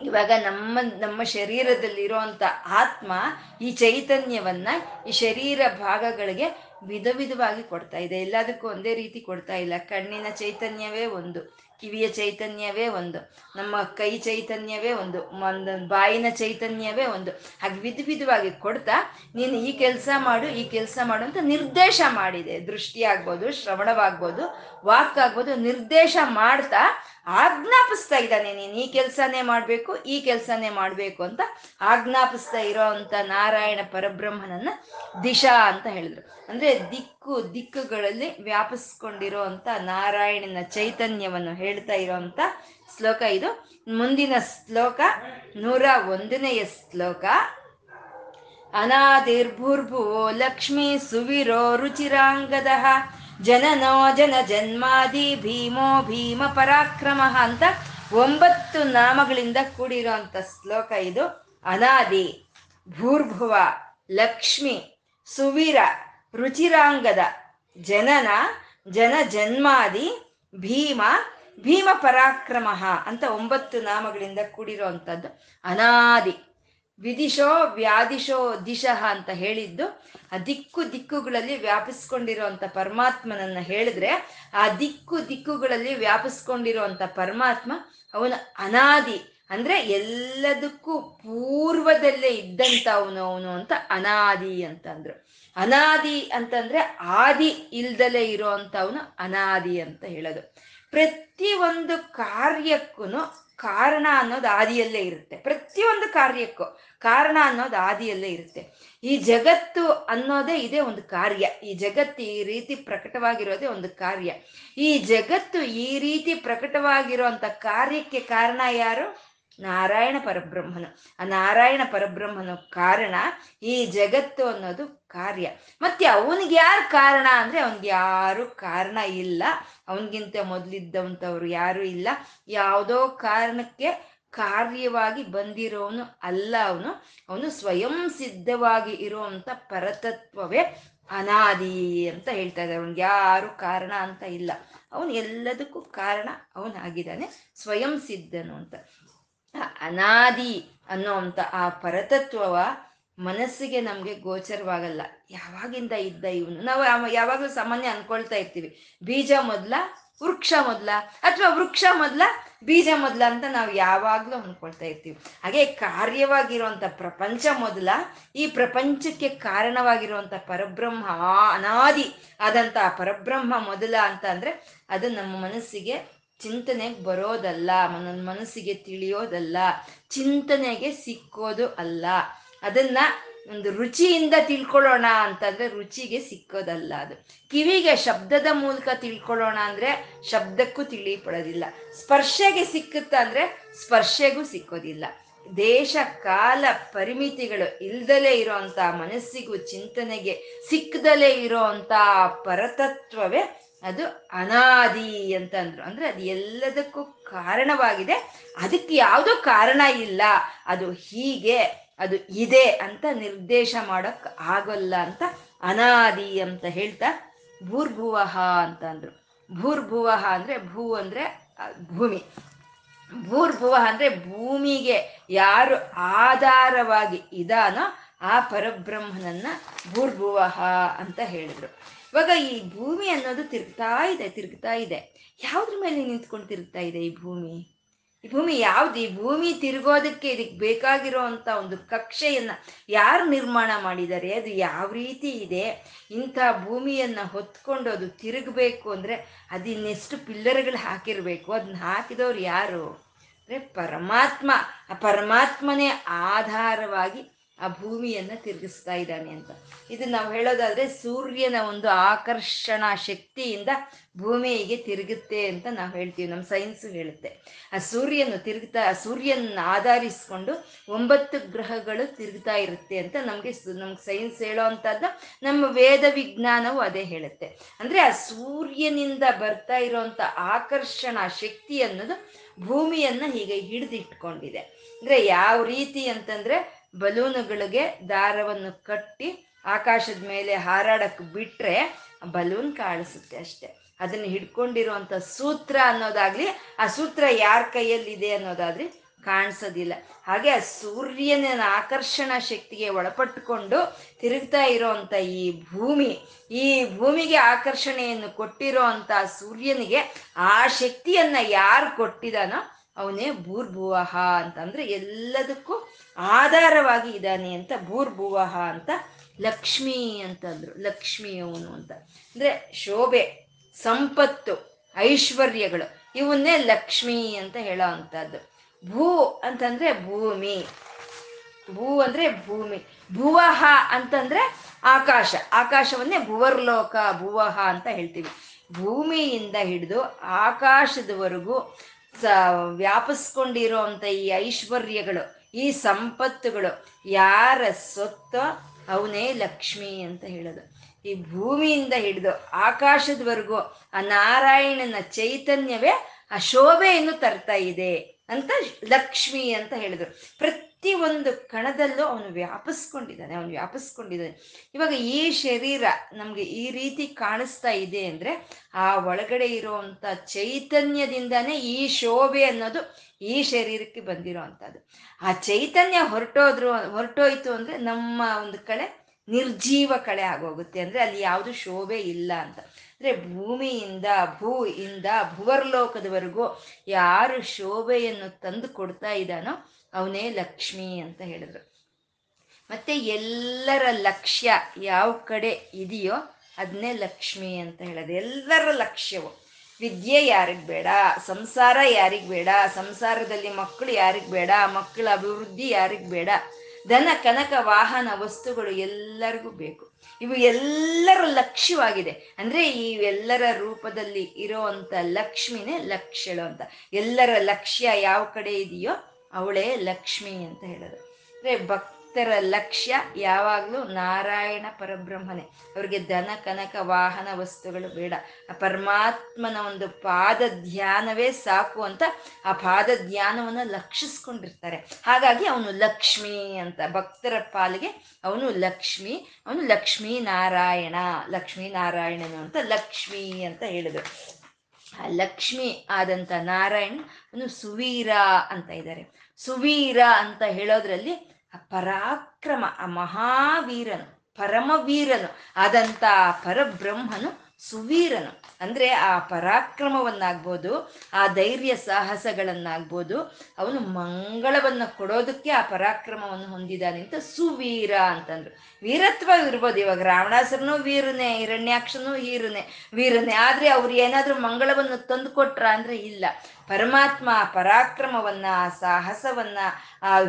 ಇವಾಗ ನಮ್ಮ ನಮ್ಮ ಶರೀರದಲ್ಲಿರುವಂತ ಆತ್ಮ ಈ ಚೈತನ್ಯವನ್ನ ಈ ಶರೀರ ಭಾಗಗಳಿಗೆ ವಿಧ ವಿಧವಾಗಿ ಕೊಡ್ತಾ ಇದೆ. ಎಲ್ಲದಕ್ಕೂ ಒಂದೇ ರೀತಿ ಕೊಡ್ತಾ ಇಲ್ಲ. ಕಣ್ಣಿನ ಚೈತನ್ಯವೇ ಒಂದು, ಕಿವಿಯ ಚೈತನ್ಯವೇ ಒಂದು, ನಮ್ಮ ಕೈ ಚೈತನ್ಯವೇ ಒಂದು ಒಂದು ಬಾಯಿನ ಚೈತನ್ಯವೇ ಒಂದು. ಹಾಗೆ ವಿಧ ವಿಧವಾಗಿ ಕೊಡ್ತಾ ನೀನು ಈ ಕೆಲಸ ಮಾಡು, ಈ ಕೆಲಸ ಮಾಡು ಅಂತ ನಿರ್ದೇಶ ಮಾಡಿದೆ. ದೃಷ್ಟಿ ಆಗ್ಬೋದು, ಶ್ರವಣವಾಗ್ಬೋದು, ವಾಕ್ ಆಗ್ಬೋದು, ನಿರ್ದೇಶ ಮಾಡ್ತಾ ಆಜ್ಞಾಪಿಸ್ತಾ ಇದ್ದಾನೆ, ನೀನು ಈ ಕೆಲಸನೇ ಮಾಡಬೇಕು, ಈ ಕೆಲಸನೇ ಮಾಡಬೇಕು ಅಂತ ಆಜ್ಞಾಪಿಸ್ತಾ ಇರೋ ಅಂತ ನಾರಾಯಣ ಪರಬ್ರಹ್ಮನನ್ನ ದಿಶಾ ಅಂತ ಹೇಳಿದ್ರು. ಅಂದ್ರೆ ದಿಕ್ಕು ದಿಕ್ಕುಗಳಲ್ಲಿ ವ್ಯಾಪಿಸ್ಕೊಂಡಿರೋ ಅಂತ ನಾರಾಯಣನ ಚೈತನ್ಯವನ್ನು ಹೇಳ್ತಾ ಇರೋಂಥ ಶ್ಲೋಕ ಇದು. ಮುಂದಿನ ಶ್ಲೋಕ, ನೂರ ಒಂದನೆಯ ಶ್ಲೋಕ. ಅನಾದಿರ್ಭುರ್ಭುವೋ ಲಕ್ಷ್ಮೀ ಸುವಿರೋ ರುಚಿರಾಂಗದ. ಜನನೋ ಜನ ಜನ್ಮಾದಿ ಭೀಮೋ ಭೀಮ ಪರಾಕ್ರಮ ಅಂತ ಒಂಬತ್ತು ನಾಮಗಳಿಂದ ಕೂಡಿರುವಂತ ಶ್ಲೋಕ ಇದು. ಅನಾದಿ, ಭೂರ್ಭುವ, ಲಕ್ಷ್ಮಿ, ಸುವೀರ, ರುಚಿರಾಂಗದ, ಜನನ ಜನ ಜನ್ಮಾದಿ ಭೀಮ ಭೀಮ ಪರಾಕ್ರಮ ಅಂತ ಒಂಬತ್ತು ನಾಮಗಳಿಂದ ಕೂಡಿರುವಂಥದ್ದು ಅನಾದಿ. ವಿದಿಶೋ ವ್ಯಾಧಿಶೋ ದಿಶಃ ಅಂತ ಹೇಳಿದ್ದು, ಆ ದಿಕ್ಕು ದಿಕ್ಕುಗಳಲ್ಲಿ ವ್ಯಾಪಿಸ್ಕೊಂಡಿರುವಂತ ಪರಮಾತ್ಮನನ್ನ ಹೇಳಿದ್ರೆ, ಆ ದಿಕ್ಕು ದಿಕ್ಕುಗಳಲ್ಲಿ ವ್ಯಾಪಿಸ್ಕೊಂಡಿರುವಂತ ಪರಮಾತ್ಮ ಅವನು ಅನಾದಿ, ಅಂದ್ರೆ ಎಲ್ಲದಕ್ಕೂ ಪೂರ್ವದಲ್ಲೇ ಇದ್ದಂತ ಅವನು ಅವನು ಅಂತ ಅನಾದಿ ಅಂತಂದ್ರು. ಅನಾದಿ ಅಂತಂದ್ರೆ ಆದಿ ಇಲ್ದಲೇ ಇರೋ ಅವನು ಅನಾದಿ ಅಂತ ಹೇಳೋದು. ಪ್ರತಿ ಒಂದು ಕಾರ್ಯಕ್ಕೂ ಕಾರಣ ಅನ್ನೋದು ಆದಿಯಲ್ಲೇ ಇರುತ್ತೆ. ಪ್ರತಿಯೊಂದು ಕಾರ್ಯಕ್ಕೂ ಕಾರಣ ಅನ್ನೋದು ಆದಿಯಲ್ಲೇ ಇರುತ್ತೆ. ಈ ಜಗತ್ತು ಅನ್ನೋದೇ ಇದೇ ಒಂದು ಕಾರ್ಯ. ಈ ಜಗತ್ತು ಈ ರೀತಿ ಪ್ರಕಟವಾಗಿರೋದೇ ಒಂದು ಕಾರ್ಯ. ಈ ಜಗತ್ತು ಈ ರೀತಿ ಪ್ರಕಟವಾಗಿರುವಂತ ಕಾರ್ಯಕ್ಕೆ ಕಾರಣ ಯಾರು? ನಾರಾಯಣ ಪರಬ್ರಹ್ಮನು. ಆ ನಾರಾಯಣ ಪರಬ್ರಹ್ಮನು ಕಾರಣ ಈ ಜಗತ್ತು ಅನ್ನೋದು ಕಾರ್ಯ. ಮತ್ತೆ ಅವನಿಗೆ ಯಾರು ಕಾರಣ ಅಂದ್ರೆ ಅವನಿಗೆ ಯಾರು ಕಾರಣ ಇಲ್ಲ. ಅವನಿಗಿಂತ ಮೊದಲಿದ್ದವಂಥವ್ರು ಯಾರು ಇಲ್ಲ. ಯಾವುದೋ ಕಾರಣಕ್ಕೆ ಕಾರ್ಯವಾಗಿ ಬಂದಿರೋನು ಅಲ್ಲ ಅವನು. ಅವನು ಸ್ವಯಂ ಸಿದ್ಧವಾಗಿ ಇರುವಂತ ಪರತತ್ವವೇ ಅನಾದಿ ಅಂತ ಹೇಳ್ತಾ ಇದ್ದಾರೆ. ಅವನಿಗೆ ಯಾರು ಕಾರಣ ಅಂತ ಇಲ್ಲ. ಅವನು ಎಲ್ಲದಕ್ಕೂ ಕಾರಣ ಅವನಾಗಿದ್ದಾನೆ. ಸ್ವಯಂ ಸಿದ್ಧನು ಅಂತ. ಅನಾದಿ ಅನ್ನೋವಂಥ ಆ ಪರತತ್ವವ ಮನಸ್ಸಿಗೆ ನಮಗೆ ಗೋಚರವಾಗಲ್ಲ. ಯಾವಾಗಿಂದ ಇದ್ದ ಇವನು? ನಾವು ಯಾವಾಗಲೂ ಸಾಮಾನ್ಯ ಅನ್ಕೊಳ್ತಾ ಇರ್ತೀವಿ. ಬೀಜ ಮೊದಲ, ವೃಕ್ಷ ಮೊದಲ ಅಥವಾ ವೃಕ್ಷ ಮೊದಲ, ಬೀಜ ಮೊದಲ ಅಂತ ನಾವು ಯಾವಾಗಲೂ ಅನ್ಕೊಳ್ತಾ ಇರ್ತೀವಿ. ಹಾಗೆ ಕಾರ್ಯವಾಗಿರುವಂಥ ಪ್ರಪಂಚ ಮೊದಲ ಈ ಪ್ರಪಂಚಕ್ಕೆ ಕಾರಣವಾಗಿರುವಂಥ ಪರಬ್ರಹ್ಮ, ಅನಾದಿ ಆದಂಥ ಪರಬ್ರಹ್ಮ ಮೊದಲ ಅಂತ ಅಂದ್ರೆ ಅದು ನಮ್ಮ ಮನಸ್ಸಿಗೆ ಚಿಂತನೆಗೆ ಬರೋದಲ್ಲ ನನ್ನ ಮನಸ್ಸಿಗೆ ತಿಳಿಯೋದಲ್ಲ, ಚಿಂತನೆಗೆ ಸಿಕ್ಕೋದು ಅಲ್ಲ. ಅದನ್ನ ಒಂದು ರುಚಿಯಿಂದ ತಿಳ್ಕೊಳ್ಳೋಣ ಅಂತಂದ್ರೆ ರುಚಿಗೆ ಸಿಕ್ಕೋದಲ್ಲ ಅದು. ಕಿವಿಗೆ ಶಬ್ದದ ಮೂಲಕ ತಿಳ್ಕೊಳ್ಳೋಣ ಅಂದ್ರೆ ಶಬ್ದಕ್ಕೂ ತಿಳಿಪಡೋದಿಲ್ಲ ಸ್ಪರ್ಶೆಗೆ ಸಿಕ್ಕುತ್ತ ಅಂದ್ರೆ ಸ್ಪರ್ಶೆಗೂ ಸಿಕ್ಕೋದಿಲ್ಲ. ದೇಶ, ಕಾಲ, ಪರಿಮಿತಿಗಳು ಇಲ್ದಲೇ ಇರೋಂಥ ಮನಸ್ಸಿಗೂ ಚಿಂತನೆಗೆ ಸಿಕ್ಕದಲೇ ಇರೋಂಥ ಪರತತ್ವವೇ ಅದು ಅನಾದಿ ಅಂತ ಅಂದ್ರು ಅಂದ್ರೆ ಅದು ಎಲ್ಲದಕ್ಕೂ ಕಾರಣವಾಗಿದೆ. ಅದಕ್ಕೆ ಯಾವುದೋ ಕಾರಣ ಇಲ್ಲ. ಅದು ಹೀಗೆ, ಅದು ಇದೆ ಅಂತ ನಿರ್ದೇಶ ಮಾಡಕ್ ಆಗೋಲ್ಲ ಅಂತ ಅನಾದಿ ಅಂತ ಹೇಳ್ತಾ ಭೂರ್ಭುವಹ ಅಂತ ಅಂದ್ರು ಭೂರ್ಭುವಹ ಅಂದ್ರೆ ಭೂ ಅಂದ್ರೆ ಭೂಮಿ. ಭೂರ್ಭುವ ಅಂದ್ರೆ ಭೂಮಿಗೆ ಯಾರು ಆಧಾರವಾಗಿ ಇದಾನೋ ಆ ಪರಬ್ರಹ್ಮನನ್ನ ಭೂರ್ಭುವಹ ಅಂತ ಹೇಳಿದ್ರು. ಇವಾಗ ಈ ಭೂಮಿ ಅನ್ನೋದು ತಿರುಗ್ತಾ ಇದೆ ತಿರುಗ್ತಾ ಇದೆ. ಯಾವ್ದ್ರ ಮೇಲೆ ನಿಂತ್ಕೊಂಡು ತಿರುಗ್ತಾ ಇದೆ ಈ ಭೂಮಿ? ಈ ಭೂಮಿ ಯಾವ್ದು? ಈ ಭೂಮಿ ತಿರುಗೋದಕ್ಕೆ ಇದಕ್ಕೆ ಬೇಕಾಗಿರೋ ಒಂದು ಕಕ್ಷೆಯನ್ನ ಯಾರು ನಿರ್ಮಾಣ ಮಾಡಿದ್ದಾರೆ? ಅದು ಯಾವ ರೀತಿ ಇದೆ? ಇಂಥ ಭೂಮಿಯನ್ನ ಹೊತ್ಕೊಂಡು ಅದು ತಿರುಗಬೇಕು ಅಂದ್ರೆ ಅದಿನ್ನೆಷ್ಟು ಪಿಲ್ಲರ್ಗಳು ಹಾಕಿರ್ಬೇಕು. ಅದನ್ನ ಹಾಕಿದವ್ರು ಯಾರು? ಅಂದ್ರೆ ಪರಮಾತ್ಮ. ಆ ಪರಮಾತ್ಮನೇ ಆಧಾರವಾಗಿ ಆ ಭೂಮಿಯನ್ನ ತಿರುಗಿಸ್ತಾ ಇದ್ದಾನೆ ಅಂತ. ಇದು ನಾವು ಹೇಳೋದಾದ್ರೆ ಸೂರ್ಯನ ಒಂದು ಆಕರ್ಷಣಾ ಶಕ್ತಿಯಿಂದ ಭೂಮಿಗೆ ತಿರುಗುತ್ತೆ ಅಂತ ನಾವು ಹೇಳ್ತೀವಿ. ನಮ್ಮ ಸೈನ್ಸು ಹೇಳುತ್ತೆ. ಆ ಸೂರ್ಯನು ತಿರುಗ್ತಾ ಆ ಸೂರ್ಯನ ಆಧರಿಸ್ಕೊಂಡು ಒಂಬತ್ತು ಗ್ರಹಗಳು ತಿರುಗ್ತಾ ಇರುತ್ತೆ ಅಂತ ನಮಗೆ ನಮ್ಗೆ ಸೈನ್ಸ್ ಹೇಳೋ ಅಂಥದ್ದು. ನಮ್ಮ ವೇದ ವಿಜ್ಞಾನವು ಅದೇ ಹೇಳುತ್ತೆ. ಅಂದ್ರೆ ಆ ಸೂರ್ಯನಿಂದ ಬರ್ತಾ ಇರುವಂತ ಆಕರ್ಷಣಾ ಶಕ್ತಿ ಅನ್ನೋದು ಭೂಮಿಯನ್ನ ಹೀಗೆ ಹಿಡಿದಿಟ್ಕೊಂಡಿದೆ. ಅಂದ್ರೆ ಯಾವ ರೀತಿ ಅಂತಂದ್ರೆ ಬಲೂನುಗಳಿಗೆ ದಾರವನ್ನು ಕಟ್ಟಿ ಆಕಾಶದ ಮೇಲೆ ಹಾರಾಡಕ್ಕೆ ಬಿಟ್ರೆ ಬಲೂನ್ ಕಾಣಿಸುತ್ತೆ ಅಷ್ಟೆ. ಅದನ್ನ ಹಿಡ್ಕೊಂಡಿರುವಂತ ಸೂತ್ರ ಅನ್ನೋದಾಗ್ಲಿ, ಆ ಸೂತ್ರ ಯಾರ ಕೈಯಲ್ಲಿದೆ ಅನ್ನೋದಾದ್ರೆ ಕಾಣಿಸೋದಿಲ್ಲ. ಹಾಗೆ ಆ ಸೂರ್ಯನ ಆಕರ್ಷಣ ಶಕ್ತಿಗೆ ಒಳಪಟ್ಟುಕೊಂಡು ತಿರುಗ್ತಾ ಇರೋವಂಥ ಈ ಭೂಮಿ, ಈ ಭೂಮಿಗೆ ಆಕರ್ಷಣೆಯನ್ನು ಕೊಟ್ಟಿರೋ ಅಂಥ ಸೂರ್ಯನಿಗೆ ಆ ಶಕ್ತಿಯನ್ನು ಯಾರು ಕೊಟ್ಟಿದಾನೋ ಅವನೇ ಭೂರ್ಭುವಹ ಅಂತ ಅಂದ್ರೆ ಎಲ್ಲದಕ್ಕೂ ಆಧಾರವಾಗಿ ಇದ್ದಾನೆ ಅಂತ ಭೂರ್ಭುವಹ ಅಂತ ಲಕ್ಷ್ಮಿ ಅಂತಂದ್ರು. ಲಕ್ಷ್ಮಿ ಅವನು ಅಂತ. ಅಂದ್ರೆ ಶೋಭೆ, ಸಂಪತ್ತು, ಐಶ್ವರ್ಯಗಳು, ಇವನ್ನೇ ಲಕ್ಷ್ಮಿ ಅಂತ ಹೇಳೋ ಅಂಥದ್ದು ಭೂ ಅಂತಂದ್ರೆ ಭೂಮಿ. ಭೂ ಅಂದ್ರೆ ಭೂಮಿ. ಭುವಹ ಅಂತಂದ್ರೆ ಆಕಾಶ. ಆಕಾಶವನ್ನೇ ಭುವರ್ಲೋಕ ಭುವಹ ಅಂತ ಹೇಳ್ತೀವಿ. ಭೂಮಿಯಿಂದ ಹಿಡಿದು ಆಕಾಶದವರೆಗೂ ಸ ಈ ಐಶ್ವರ್ಯಗಳು, ಈ ಸಂಪತ್ತುಗಳು, ಯಾರ ಸೊತ್ತೋ ಅವನೇ ಲಕ್ಷ್ಮಿ ಅಂತ ಹೇಳೋದು. ಈ ಭೂಮಿಯಿಂದ ಹಿಡಿದು ಆಕಾಶದವರೆಗೂ ಆ ನಾರಾಯಣನ ಚೈತನ್ಯವೇ ಆ ಶೋಭೆಯನ್ನು ತರ್ತಾ ಇದೆ. ಅಂತ ಲಕ್ಷ್ಮಿ ಅಂತ ಹೇಳಿದ್ರು. ಪ್ರತಿ ಒಂದು ಕಣದಲ್ಲೂ ಅವನು ವ್ಯಾಪಿಸ್ಕೊಂಡಿದ್ದಾನೆ ಅವನು ವ್ಯಾಪಿಸ್ಕೊಂಡಿದ್ದಾನೆ. ಇವಾಗ ಈ ಶರೀರ ನಮ್ಗೆ ಈ ರೀತಿ ಕಾಣಿಸ್ತಾ ಇದೆ ಅಂದ್ರೆ ಆ ಒಳಗಡೆ ಇರುವಂತ ಚೈತನ್ಯದಿಂದಾನೇ ಈ ಶೋಭೆ ಅನ್ನೋದು ಈ ಶರೀರಕ್ಕೆ ಬಂದಿರೋ ಆ ಚೈತನ್ಯ ಹೊರಟೋದ್ರು, ಹೊರಟೋಯ್ತು ಅಂದ್ರೆ ನಮ್ಮ ಒಂದು ಕಳೆ ನಿರ್ಜೀವ ಕಳೆ ಆಗೋಗುತ್ತೆ. ಅಂದ್ರೆ ಅಲ್ಲಿ ಯಾವುದು ಶೋಭೆ ಇಲ್ಲ ಅಂತ. ಅಂದ್ರೆ ಭೂಮಿಯಿಂದ ಭೂ ಇಂದ ಭುವರ್ಲೋಕದವರೆಗೂ ಯಾರು ಶೋಭೆಯನ್ನು ತಂದು ಕೊಡ್ತಾ ಇದ್ದಾನೋ ಅವನೇ ಲಕ್ಷ್ಮಿ ಅಂತ ಹೇಳಿದ್ರು. ಮತ್ತೆ ಎಲ್ಲರ ಲಕ್ಷ್ಯ ಯಾವ ಕಡೆ ಇದೆಯೋ ಅದನ್ನೇ ಲಕ್ಷ್ಮಿ ಅಂತ ಹೇಳೋದು. ಎಲ್ಲರ ಲಕ್ಷ್ಯವು. ವಿದ್ಯೆ ಯಾರಿಗೆ ಬೇಡ, ಸಂಸಾರ ಯಾರಿಗೆ ಬೇಡ, ಸಂಸಾರದಲ್ಲಿ ಮಕ್ಕಳು ಯಾರಿಗೆ ಬೇಡ, ಮಕ್ಕಳ ಅಭಿವೃದ್ಧಿ ಯಾರಿಗೆ ಬೇಡ ಧನ, ಕನಕ, ವಾಹನ ವಸ್ತುಗಳು ಎಲ್ಲರಿಗೂ ಬೇಕು. ಇವು ಎಲ್ಲರ ಲಕ್ಷ್ಯವಾಗಿದೆ. ಅಂದ್ರೆ ಈ ಎಲ್ಲರ ರೂಪದಲ್ಲಿ ಇರೋವಂಥ ಲಕ್ಷ್ಮಿನೇ ಲಕ್ಷ್ಯಳು ಅಂತ. ಎಲ್ಲರ ಲಕ್ಷ್ಯ ಯಾವ ಕಡೆ ಇದೆಯೋ ಅವಳೇ ಲಕ್ಷ್ಮಿ ಅಂತ ಹೇಳೋದು. ಅಂದ್ರೆ ಭಕ್ತರ ಲಕ್ಷ್ಯ ಯಾವಾಗಲೂ ನಾರಾಯಣ ಪರಬ್ರಹ್ಮನೆ. ಅವ್ರಿಗೆ ಧನ ಕನಕ, ವಾಹನ ವಸ್ತುಗಳು ಬೇಡ. ಆ ಪರಮಾತ್ಮನ ಒಂದು ಪಾದ ಧ್ಯಾನವೇ ಸಾಕು ಅಂತ ಆ ಪಾದ ಧ್ಯಾನವನ್ನು ಲಕ್ಷಿಸ್ಕೊಂಡಿರ್ತಾರೆ. ಹಾಗಾಗಿ ಅವನು ಲಕ್ಷ್ಮಿ ಅಂತ ಭಕ್ತರ ಪಾಲಿಗೆ ಅವನು ಲಕ್ಷ್ಮಿ, ಅವನು ಲಕ್ಷ್ಮೀ ನಾರಾಯಣ, ಲಕ್ಷ್ಮೀ ನಾರಾಯಣನು ಅಂತ ಲಕ್ಷ್ಮಿ ಅಂತ ಹೇಳಿದ್ರು. ಆ ಲಕ್ಷ್ಮಿ ಆದಂತ ನಾರಾಯಣ ಅವನು ಸುವೀರ ಅಂತ ಇದ್ದಾರೆ. ಸುವೀರ ಅಂತ ಹೇಳೋದ್ರಲ್ಲಿ ಪರಾಕ್ರಮ, ಆ ಮಹಾವೀರನು, ಪರಮವೀರನು, ಆದಂತ ಪರಬ್ರಹ್ಮನು ಸುವೀರನು. ಅಂದ್ರೆ ಆ ಪರಾಕ್ರಮವನ್ನಾಗ್ಬೋದು, ಆ ಧೈರ್ಯ ಸಾಹಸಗಳನ್ನಾಗ್ಬೋದು, ಅವನು ಮಂಗಳವನ್ನ ಕೊಡೋದಕ್ಕೆ ಆ ಪರಾಕ್ರಮವನ್ನು ಹೊಂದಿದ್ದಾನೆ ಅಂತ ಸುವೀರ ಅಂತಂದ್ರು. ವೀರತ್ವ ಇರ್ಬೋದು ಇವಾಗ ರಾವಣಾಸರನು ವೀರನೇ, ಹಿರಣ್ಯಾಕ್ಷನು ವೀರನೇ ವೀರನೇ, ಆದ್ರೆ ಅವ್ರು ಏನಾದರೂ ಮಂಗಳವನ್ನು ತಂದು ಕೊಟ್ರ ಅಂದ್ರೆ ಇಲ್ಲ. ಪರಮಾತ್ಮ ಪರಾಕ್ರಮವನ್ನು ಆ ಸಾಹಸವನ್ನ, ಆ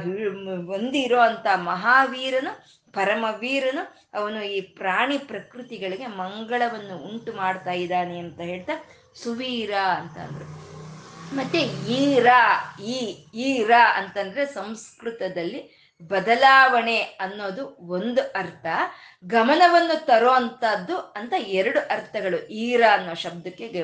ಹೊಂದಿರೋ ಅಂತ ಮಹಾವೀರನು, ಪರಮವೀರನು ಅವನು ಈ ಪ್ರಾಣಿ ಪ್ರಕೃತಿಗಳಿಗೆ ಮಂಗಳವನ್ನು ಉಂಟು ಮಾಡ್ತಾ ಇದ್ದಾನೆ ಅಂತ ಹೇಳ್ತಾ ಸುವೀರ ಅಂತ ಮತ್ತೆ ಈರ, ಈ, ಈರ ಅಂತಂದ್ರೆ ಸಂಸ್ಕೃತದಲ್ಲಿ ಬದಲಾವಣೆ ಅನ್ನೋದು ಒಂದು ಅರ್ಥ. ಗಮನವನ್ನು ತರೋ ಅಂತದ್ದು ಅಂತ ಎರಡು ಅರ್ಥಗಳು, ಈರ ಅನ್ನೋ ಶಬ್ದಕ್ಕೆ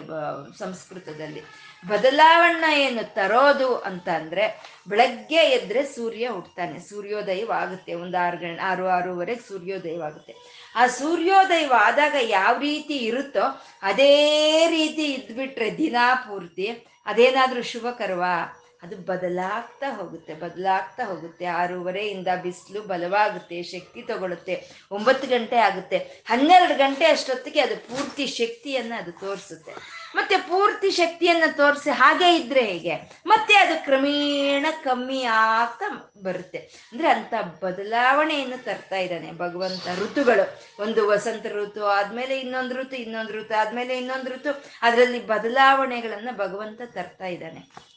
ಸಂಸ್ಕೃತದಲ್ಲಿ. ಬದಲಾವಣೆಯನ್ನು ತರೋದು ಅಂತ ಅಂದ್ರೆ ಬೆಳಗ್ಗೆ ಎದ್ರೆ ಸೂರ್ಯ ಹುಟ್ಟುತ್ತಾನೆ ಸೂರ್ಯೋದಯವಾಗುತ್ತೆ ಒಂದು ಆರು ಗಂಟೆ, ಆರು, ಆರೂವರೆಗೆ ಸೂರ್ಯೋದಯವಾಗುತ್ತೆ ಆ ಸೂರ್ಯೋದಯವಾದಾಗ ಯಾವ ರೀತಿ ಇರುತ್ತೋ ಅದೇ ರೀತಿ ಇದ್ಬಿಟ್ರೆ ದಿನ ಪೂರ್ತಿ ಅದೇನಾದರೂ ಶುಭಕರವಾ ಅದು ಬದಲಾಗ್ತಾ ಹೋಗುತ್ತೆ. ಬದಲಾಗ್ತಾ ಹೋಗುತ್ತೆ. ಆರೂವರೆಯಿಂದ ಬಿಸಿಲು ಬಲವಾಗುತ್ತೆ. ಶಕ್ತಿ ತಗೊಳುತ್ತೆ. ಒಂಬತ್ತು ಗಂಟೆ ಆಗುತ್ತೆ. ಹನ್ನೆರಡು ಗಂಟೆ ಅಷ್ಟೊತ್ತಿಗೆ ಅದು ಪೂರ್ತಿ ಶಕ್ತಿಯನ್ನು ಅದು ತೋರಿಸುತ್ತೆ. ಮತ್ತೆ ಪೂರ್ತಿ ಶಕ್ತಿಯನ್ನ ತೋರಿಸಿ ಹಾಗೆ ಇದ್ರೆ ಹೇಗೆ? ಮತ್ತೆ ಅದು ಕ್ರಮೇಣ ಕಮ್ಮಿ ಆಗ್ತಾ ಬರುತ್ತೆ. ಅಂದ್ರೆ ಅಂತ ಬದಲಾವಣೆಯನ್ನು ತರ್ತಾ ಇದ್ದಾನೆ ಭಗವಂತ ಋತುಗಳು. ಒಂದು ವಸಂತ ಋತು ಆದ್ಮೇಲೆ ಇನ್ನೊಂದು ಋತು ಇನ್ನೊಂದು ಋತು ಆದ್ಮೇಲೆ ಇನ್ನೊಂದು ಋತು. ಅದರಲ್ಲಿ ಬದಲಾವಣೆಗಳನ್ನ ಭಗವಂತ ತರ್ತಾ ಇದ್ದಾನೆ.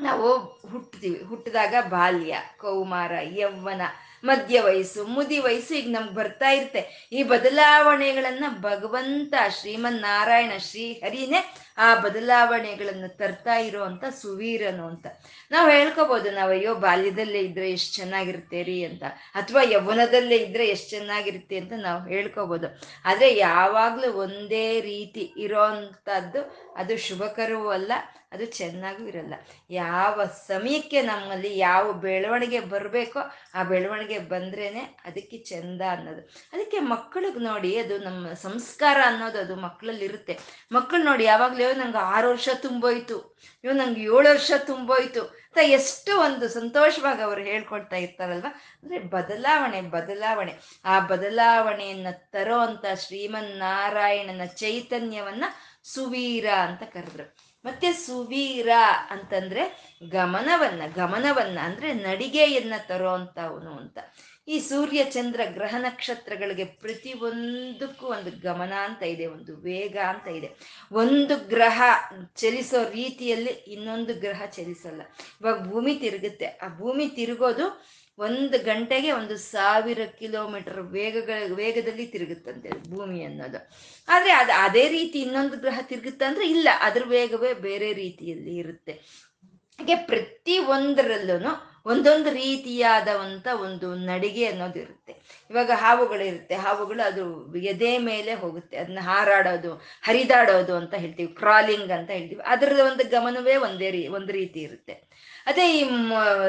ನಾವು ಹುಟ್ತೀವಿ ಹುಟ್ಟಿದಾಗ ಬಾಲ್ಯ, ಕೌಮಾರ, ಯೌವನ, ಮಧ್ಯ ವಯಸ್ಸು, ಮುದಿ ವಯಸ್ಸು ಈಗ ನಮ್ಗೆ ಬರ್ತಾ ಇರುತ್ತೆ. ಈ ಬದಲಾವಣೆಗಳನ್ನ ಭಗವಂತ ಶ್ರೀಮನ್ ನಾರಾಯಣ ಶ್ರೀ ಹರಿನೇ ಆ ಬದಲಾವಣೆಗಳನ್ನು ತರ್ತಾ ಇರೋ ಅಂತ ಸುವೀರನು ಅಂತ. ನಾವು ಹೇಳ್ಕೋಬೋದು, ನಾವು ಅಯ್ಯೋ ಬಾಲ್ಯದಲ್ಲೇ ಇದ್ರೆ ಎಷ್ಟು ಚೆನ್ನಾಗಿರುತ್ತೆ ರೀ ಅಂತ, ಅಥವಾ ಯೌವನದಲ್ಲೇ ಇದ್ರೆ ಎಷ್ಟು ಚೆನ್ನಾಗಿರುತ್ತೆ ಅಂತ ನಾವು ಹೇಳ್ಕೋಬೋದು. ಆದ್ರೆ ಯಾವಾಗ್ಲೂ ಒಂದೇ ರೀತಿ ಇರೋಂಥದ್ದು ಅದು ಶುಭಕರವೂ ಅಲ್ಲ, ಅದು ಚೆನ್ನಾಗೂ ಇರಲ್ಲ. ಯಾವ ಸಮಯಕ್ಕೆ ನಮ್ಮಲ್ಲಿ ಯಾವ ಬೆಳವಣಿಗೆ ಬರಬೇಕೋ ಆ ಬೆಳವಣಿಗೆ ಬಂದ್ರೇ ಅದಕ್ಕೆ ಚೆಂದ ಅನ್ನೋದು. ಅದಕ್ಕೆ ಮಕ್ಕಳಿಗೆ ನೋಡಿ ಅದು ನಮ್ಮ ಸಂಸ್ಕಾರ ಅನ್ನೋದು ಅದು ಮಕ್ಕಳಲ್ಲಿ ಇರುತ್ತೆ ಮಕ್ಕಳು ನೋಡಿ ಯಾವಾಗ್ಲೂ ನಂಗೆ ಆರು ವರ್ಷ ತುಂಬೋಯ್ತು. ಅಯ್ಯೋ, ನಂಗೆ ಏಳು ವರ್ಷ ತುಂಬೋಯ್ತು. ಅಂತ ಎಷ್ಟು ಒಂದು ಸಂತೋಷವಾಗಿ ಅವರು ಹೇಳ್ಕೊಳ್ತಾ ಇರ್ತಾರಲ್ವ? ಅಂದ್ರೆ ಬದಲಾವಣೆ ಬದಲಾವಣೆ. ಆ ಬದಲಾವಣೆಯನ್ನ ತರೋ ಅಂತ ಶ್ರೀಮನ್ನಾರಾಯಣನ ಚೈತನ್ಯವನ್ನ ಸುವೀರ ಅಂತ ಕರೆದ್ರು. ಮತ್ತೆ ಸುವೀರ ಅಂತಂದ್ರೆ ಗಮನವನ್ನ ಗಮನವನ್ನ ಅಂದ್ರೆ ನಡಿಗೆಯನ್ನ ತರೋ ಅಂತವನು ಅಂತ. ಈ ಸೂರ್ಯ ಚಂದ್ರ ಗ್ರಹ ನಕ್ಷತ್ರಗಳಿಗೆ ಪ್ರತಿ ಒಂದಕ್ಕೂ ಒಂದು ಗಮನ ಅಂತ ಇದೆ, ಒಂದು ವೇಗ ಅಂತ ಇದೆ. ಒಂದು ಗ್ರಹ ಚಲಿಸೋ ರೀತಿಯಲ್ಲಿ ಇನ್ನೊಂದು ಗ್ರಹ ಚಲಿಸಲ್ಲ. ಇವಾಗ ಭೂಮಿ ತಿರುಗುತ್ತೆ. ಆ ಭೂಮಿ ತಿರುಗೋದು ಒಂದು ಗಂಟೆಗೆ ಒಂದು ಸಾವಿರ ಕಿಲೋಮೀಟರ್ ವೇಗಗಳ, ವೇಗದಲ್ಲಿ ತಿರುಗುತ್ತಂತೆ ಭೂಮಿ ಅನ್ನೋದು. ಆದರೆ ಅದು ಅದೇ ರೀತಿ ಇನ್ನೊಂದು ಗ್ರಹ ತಿರುಗುತ್ತೆ ಅಂದ್ರೆ ಇಲ್ಲ, ಅದ್ರ ವೇಗವೇ ಬೇರೆ ರೀತಿಯಲ್ಲಿ ಇರುತ್ತೆ. ಹಾಗೆ ಪ್ರತಿ ಒಂದರಲ್ಲೂ ಒಂದೊಂದು ರೀತಿಯಾದವಂತ ಒಂದು ನಡಿಗೆ ಅನ್ನೋದು ಇರುತ್ತೆ. ಇವಾಗ ಹಾವುಗಳಿರುತ್ತೆ ಹಾವುಗಳು ಅದು ಎದೆ ಮೇಲೆ ಹೋಗುತ್ತೆ. ಅದನ್ನ ಹಾರಾಡೋದು ಹರಿದಾಡೋದು ಅಂತ ಹೇಳ್ತೀವಿ. ಕ್ರಾಲಿಂಗ್ ಅಂತ ಹೇಳ್ತೀವಿ. ಅದರ ಒಂದು ಗಮನವೇ ಒಂದೇ ರೀ ಒಂದು ರೀತಿ ಇರುತ್ತೆ. ಅದೇ ಈ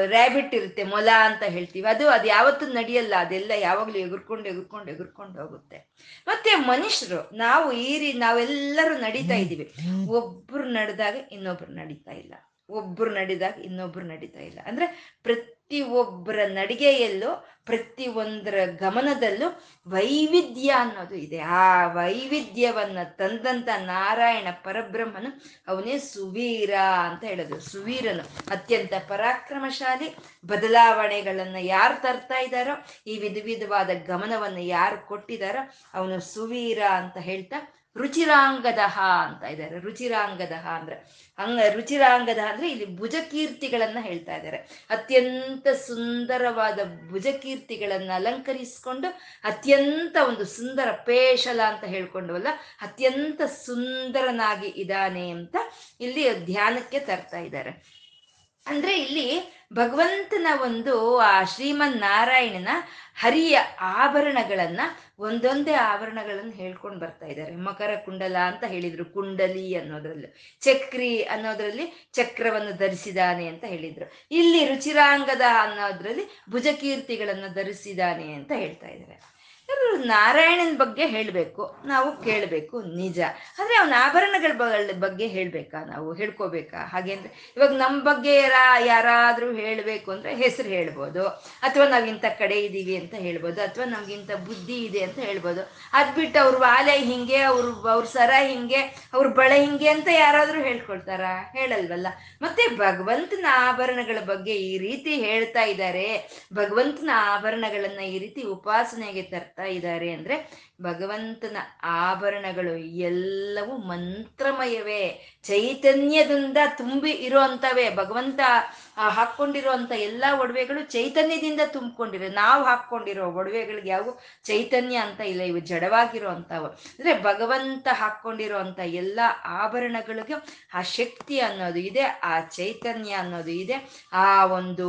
ರ್ಯಾಬಿಟ್ ಇರುತ್ತೆ. ಮೊಲ ಅಂತ ಹೇಳ್ತೀವಿ. ಅದು ಅದು ಯಾವತ್ತೂ ನಡೆಯಲ್ಲ. ಅದೆಲ್ಲ ಯಾವಾಗಲೂ ಎಗುರ್ಕೊಂಡು ಎಗುರ್ಕೊಂಡು ಎಗುರ್ಕೊಂಡು ಹೋಗುತ್ತೆ. ಮತ್ತೆ ಮನುಷ್ಯರು ನಾವು ಈ ರೀ ನಾವೆಲ್ಲರೂ ನಡೀತಾ ಇದ್ದೀವಿ. ಒಬ್ರು ನಡೆದಾಗ ಇನ್ನೊಬ್ರು ನಡೀತಾ ಇಲ್ಲ. ಒಬ್ರು ನಡಿದಾಗ ಇನ್ನೊಬ್ರು ನಡೀತಾ ಇಲ್ಲ. ಅಂದ್ರೆ ಪ್ರತಿ ಒಬ್ಬರ ನಡಿಗೆಯಲ್ಲೂ, ಪ್ರತಿ ಒಂದರ ಗಮನದಲ್ಲೂ ವೈವಿಧ್ಯ ಅನ್ನೋದು ಇದೆ. ಆ ವೈವಿಧ್ಯವನ್ನ ತಂದಂತ ನಾರಾಯಣ ಪರಬ್ರಹ್ಮನು ಅವನೇ ಸುವೀರ ಅಂತ ಹೇಳೋದು. ಸುವೀರನು ಅತ್ಯಂತ ಪರಾಕ್ರಮಶಾಲಿ, ಬದಲಾವಣೆಗಳನ್ನ ಯಾರು ತರ್ತಾ ಇದ್ದಾರೋ, ಈ ವಿಧ ವಿಧವಾದ ಗಮನವನ್ನು ಯಾರು ಕೊಟ್ಟಿದಾರೋ ಅವನು ಸುವೀರ ಅಂತ ಹೇಳ್ತಾ ರುಚಿರಾಂಗದಹ ಅಂತ ಇದ್ದಾರೆ. ರುಚಿರಾಂಗದಹ ಅಂದ್ರೆ ಹಂಗ ರುಚಿರಾಂಗದ ಅಂದ್ರೆ ಇಲ್ಲಿ ಭುಜಕೀರ್ತಿಗಳನ್ನ ಹೇಳ್ತಾ ಇದ್ದಾರೆ. ಅತ್ಯಂತ ಸುಂದರವಾದ ಭುಜಕೀರ್ತಿಗಳನ್ನ ಅಲಂಕರಿಸಿಕೊಂಡು ಅತ್ಯಂತ ಒಂದು ಸುಂದರ ಪೇಶಲ ಅಂತ ಹೇಳ್ಕೊಂಡವಲ್ಲ, ಅತ್ಯಂತ ಸುಂದರನಾಗಿ ಇದ್ದಾನೆ ಅಂತ ಇಲ್ಲಿ ಧ್ಯಾನಕ್ಕೆ ತರ್ತಾ ಇದ್ದಾರೆ. ಅಂದ್ರೆ ಇಲ್ಲಿ ಭಗವಂತನ ಒಂದು ಆ ಶ್ರೀಮನ್ ನಾರಾಯಣನ ಹರಿಯ ಆಭರಣಗಳನ್ನ ಒಂದೊಂದೇ ಆವರಣಗಳನ್ನು ಹೇಳ್ಕೊಂಡು ಬರ್ತಾ ಇದ್ದಾರೆ. ಮಕರ ಕುಂಡಲ ಅಂತ ಹೇಳಿದ್ರು, ಕುಂಡಲಿ ಅನ್ನೋದ್ರಲ್ಲಿ. ಚಕ್ರಿ ಅನ್ನೋದ್ರಲ್ಲಿ ಚಕ್ರವನ್ನು ಧರಿಸಿದಾನೆ ಅಂತ ಹೇಳಿದ್ರು. ಇಲ್ಲಿ ರುಚಿರಾಂಗದ ಅನ್ನೋದ್ರಲ್ಲಿ ಭುಜಕೀರ್ತಿಗಳನ್ನು ಧರಿಸಿದಾನೆ ಅಂತ ಹೇಳ್ತಾ ಇದ್ದಾರೆ. ನಾರಾಯಣನ ಬಗ್ಗೆ ಹೇಳಬೇಕು, ನಾವು ಕೇಳಬೇಕು ನಿಜ. ಆದರೆ ಅವನ ಆಭರಣಗಳ ಬಗ್ಗೆ ಹೇಳಬೇಕಾ ನಾವು? ಹೇಳ್ಕೋಬೇಕಾ? ಹಾಗೆ ಅಂದರೆ ಇವಾಗ ನಮ್ಮ ಬಗ್ಗೆ ಯಾರ ಯಾರಾದರೂ ಹೇಳಬೇಕು ಅಂದ್ರೆ ಹೆಸರು ಹೇಳ್ಬೋದು. ಅಥವಾ ನಾವು ಇಂಥ ಕಡೆ ಇದೀವಿ ಅಂತ ಹೇಳ್ಬೋದು, ಅಥವಾ ನಮ್ಗಿಂತ ಬುದ್ಧಿ ಇದೆ ಅಂತ ಹೇಳ್ಬೋದು. ಅದ್ ಬಿಟ್ಟು ಅವ್ರ ವಾಲೆ ಹಿಂಗೆ, ಅವ್ರ ಅವ್ರ ಸರ ಹಿಂಗೆ, ಅವ್ರ ಬಳೆ ಹಿಂಗೆ ಅಂತ ಯಾರಾದರೂ ಹೇಳ್ಕೊಳ್ತಾರಾ ಹೇಳಲ್ವಲ್ಲ? ಮತ್ತೆ ಭಗವಂತನ ಆಭರಣಗಳ ಬಗ್ಗೆ ಈ ರೀತಿ ಹೇಳ್ತಾ ಇದ್ದಾರೆ. ಭಗವಂತನ ಆಭರಣಗಳನ್ನ ಈ ರೀತಿ ಉಪಾಸನೆಗೆ ತರ್ತಾ ಇದ್ದಾರೆ ಅಂದ್ರೆ ಭಗವಂತನ ಆಭರಣಗಳು ಎಲ್ಲವೂ ಮಂತ್ರಮಯವೇ. ಚೈತನ್ಯದಿಂದ ತುಂಬಿ ಇರುವಂತವೇ. ಭಗವಂತ ಹಾಕೊಂಡಿರುವಂತ ಎಲ್ಲಾ ಒಡವೆಗಳು ಚೈತನ್ಯದಿಂದ ತುಂಬಿಕೊಂಡಿರೋ ನಾವು ಹಾಕೊಂಡಿರೋ ಒಡವೆಗಳಿಗೆ ಯಾವ ಚೈತನ್ಯ ಅಂತ ಇಲ್ಲ. ಇವು ಜಡವಾಗಿರೋ ಅಂತವು ಅಂದ್ರೆ ಭಗವಂತ ಹಾಕೊಂಡಿರುವಂತ ಎಲ್ಲಾ ಎಲ್ಲ ಆಭರಣಗಳಿಗೆ ಆ ಶಕ್ತಿ ಅನ್ನೋದು ಇದೆ, ಆ ಚೈತನ್ಯ ಅನ್ನೋದು ಇದೆ. ಆ ಒಂದು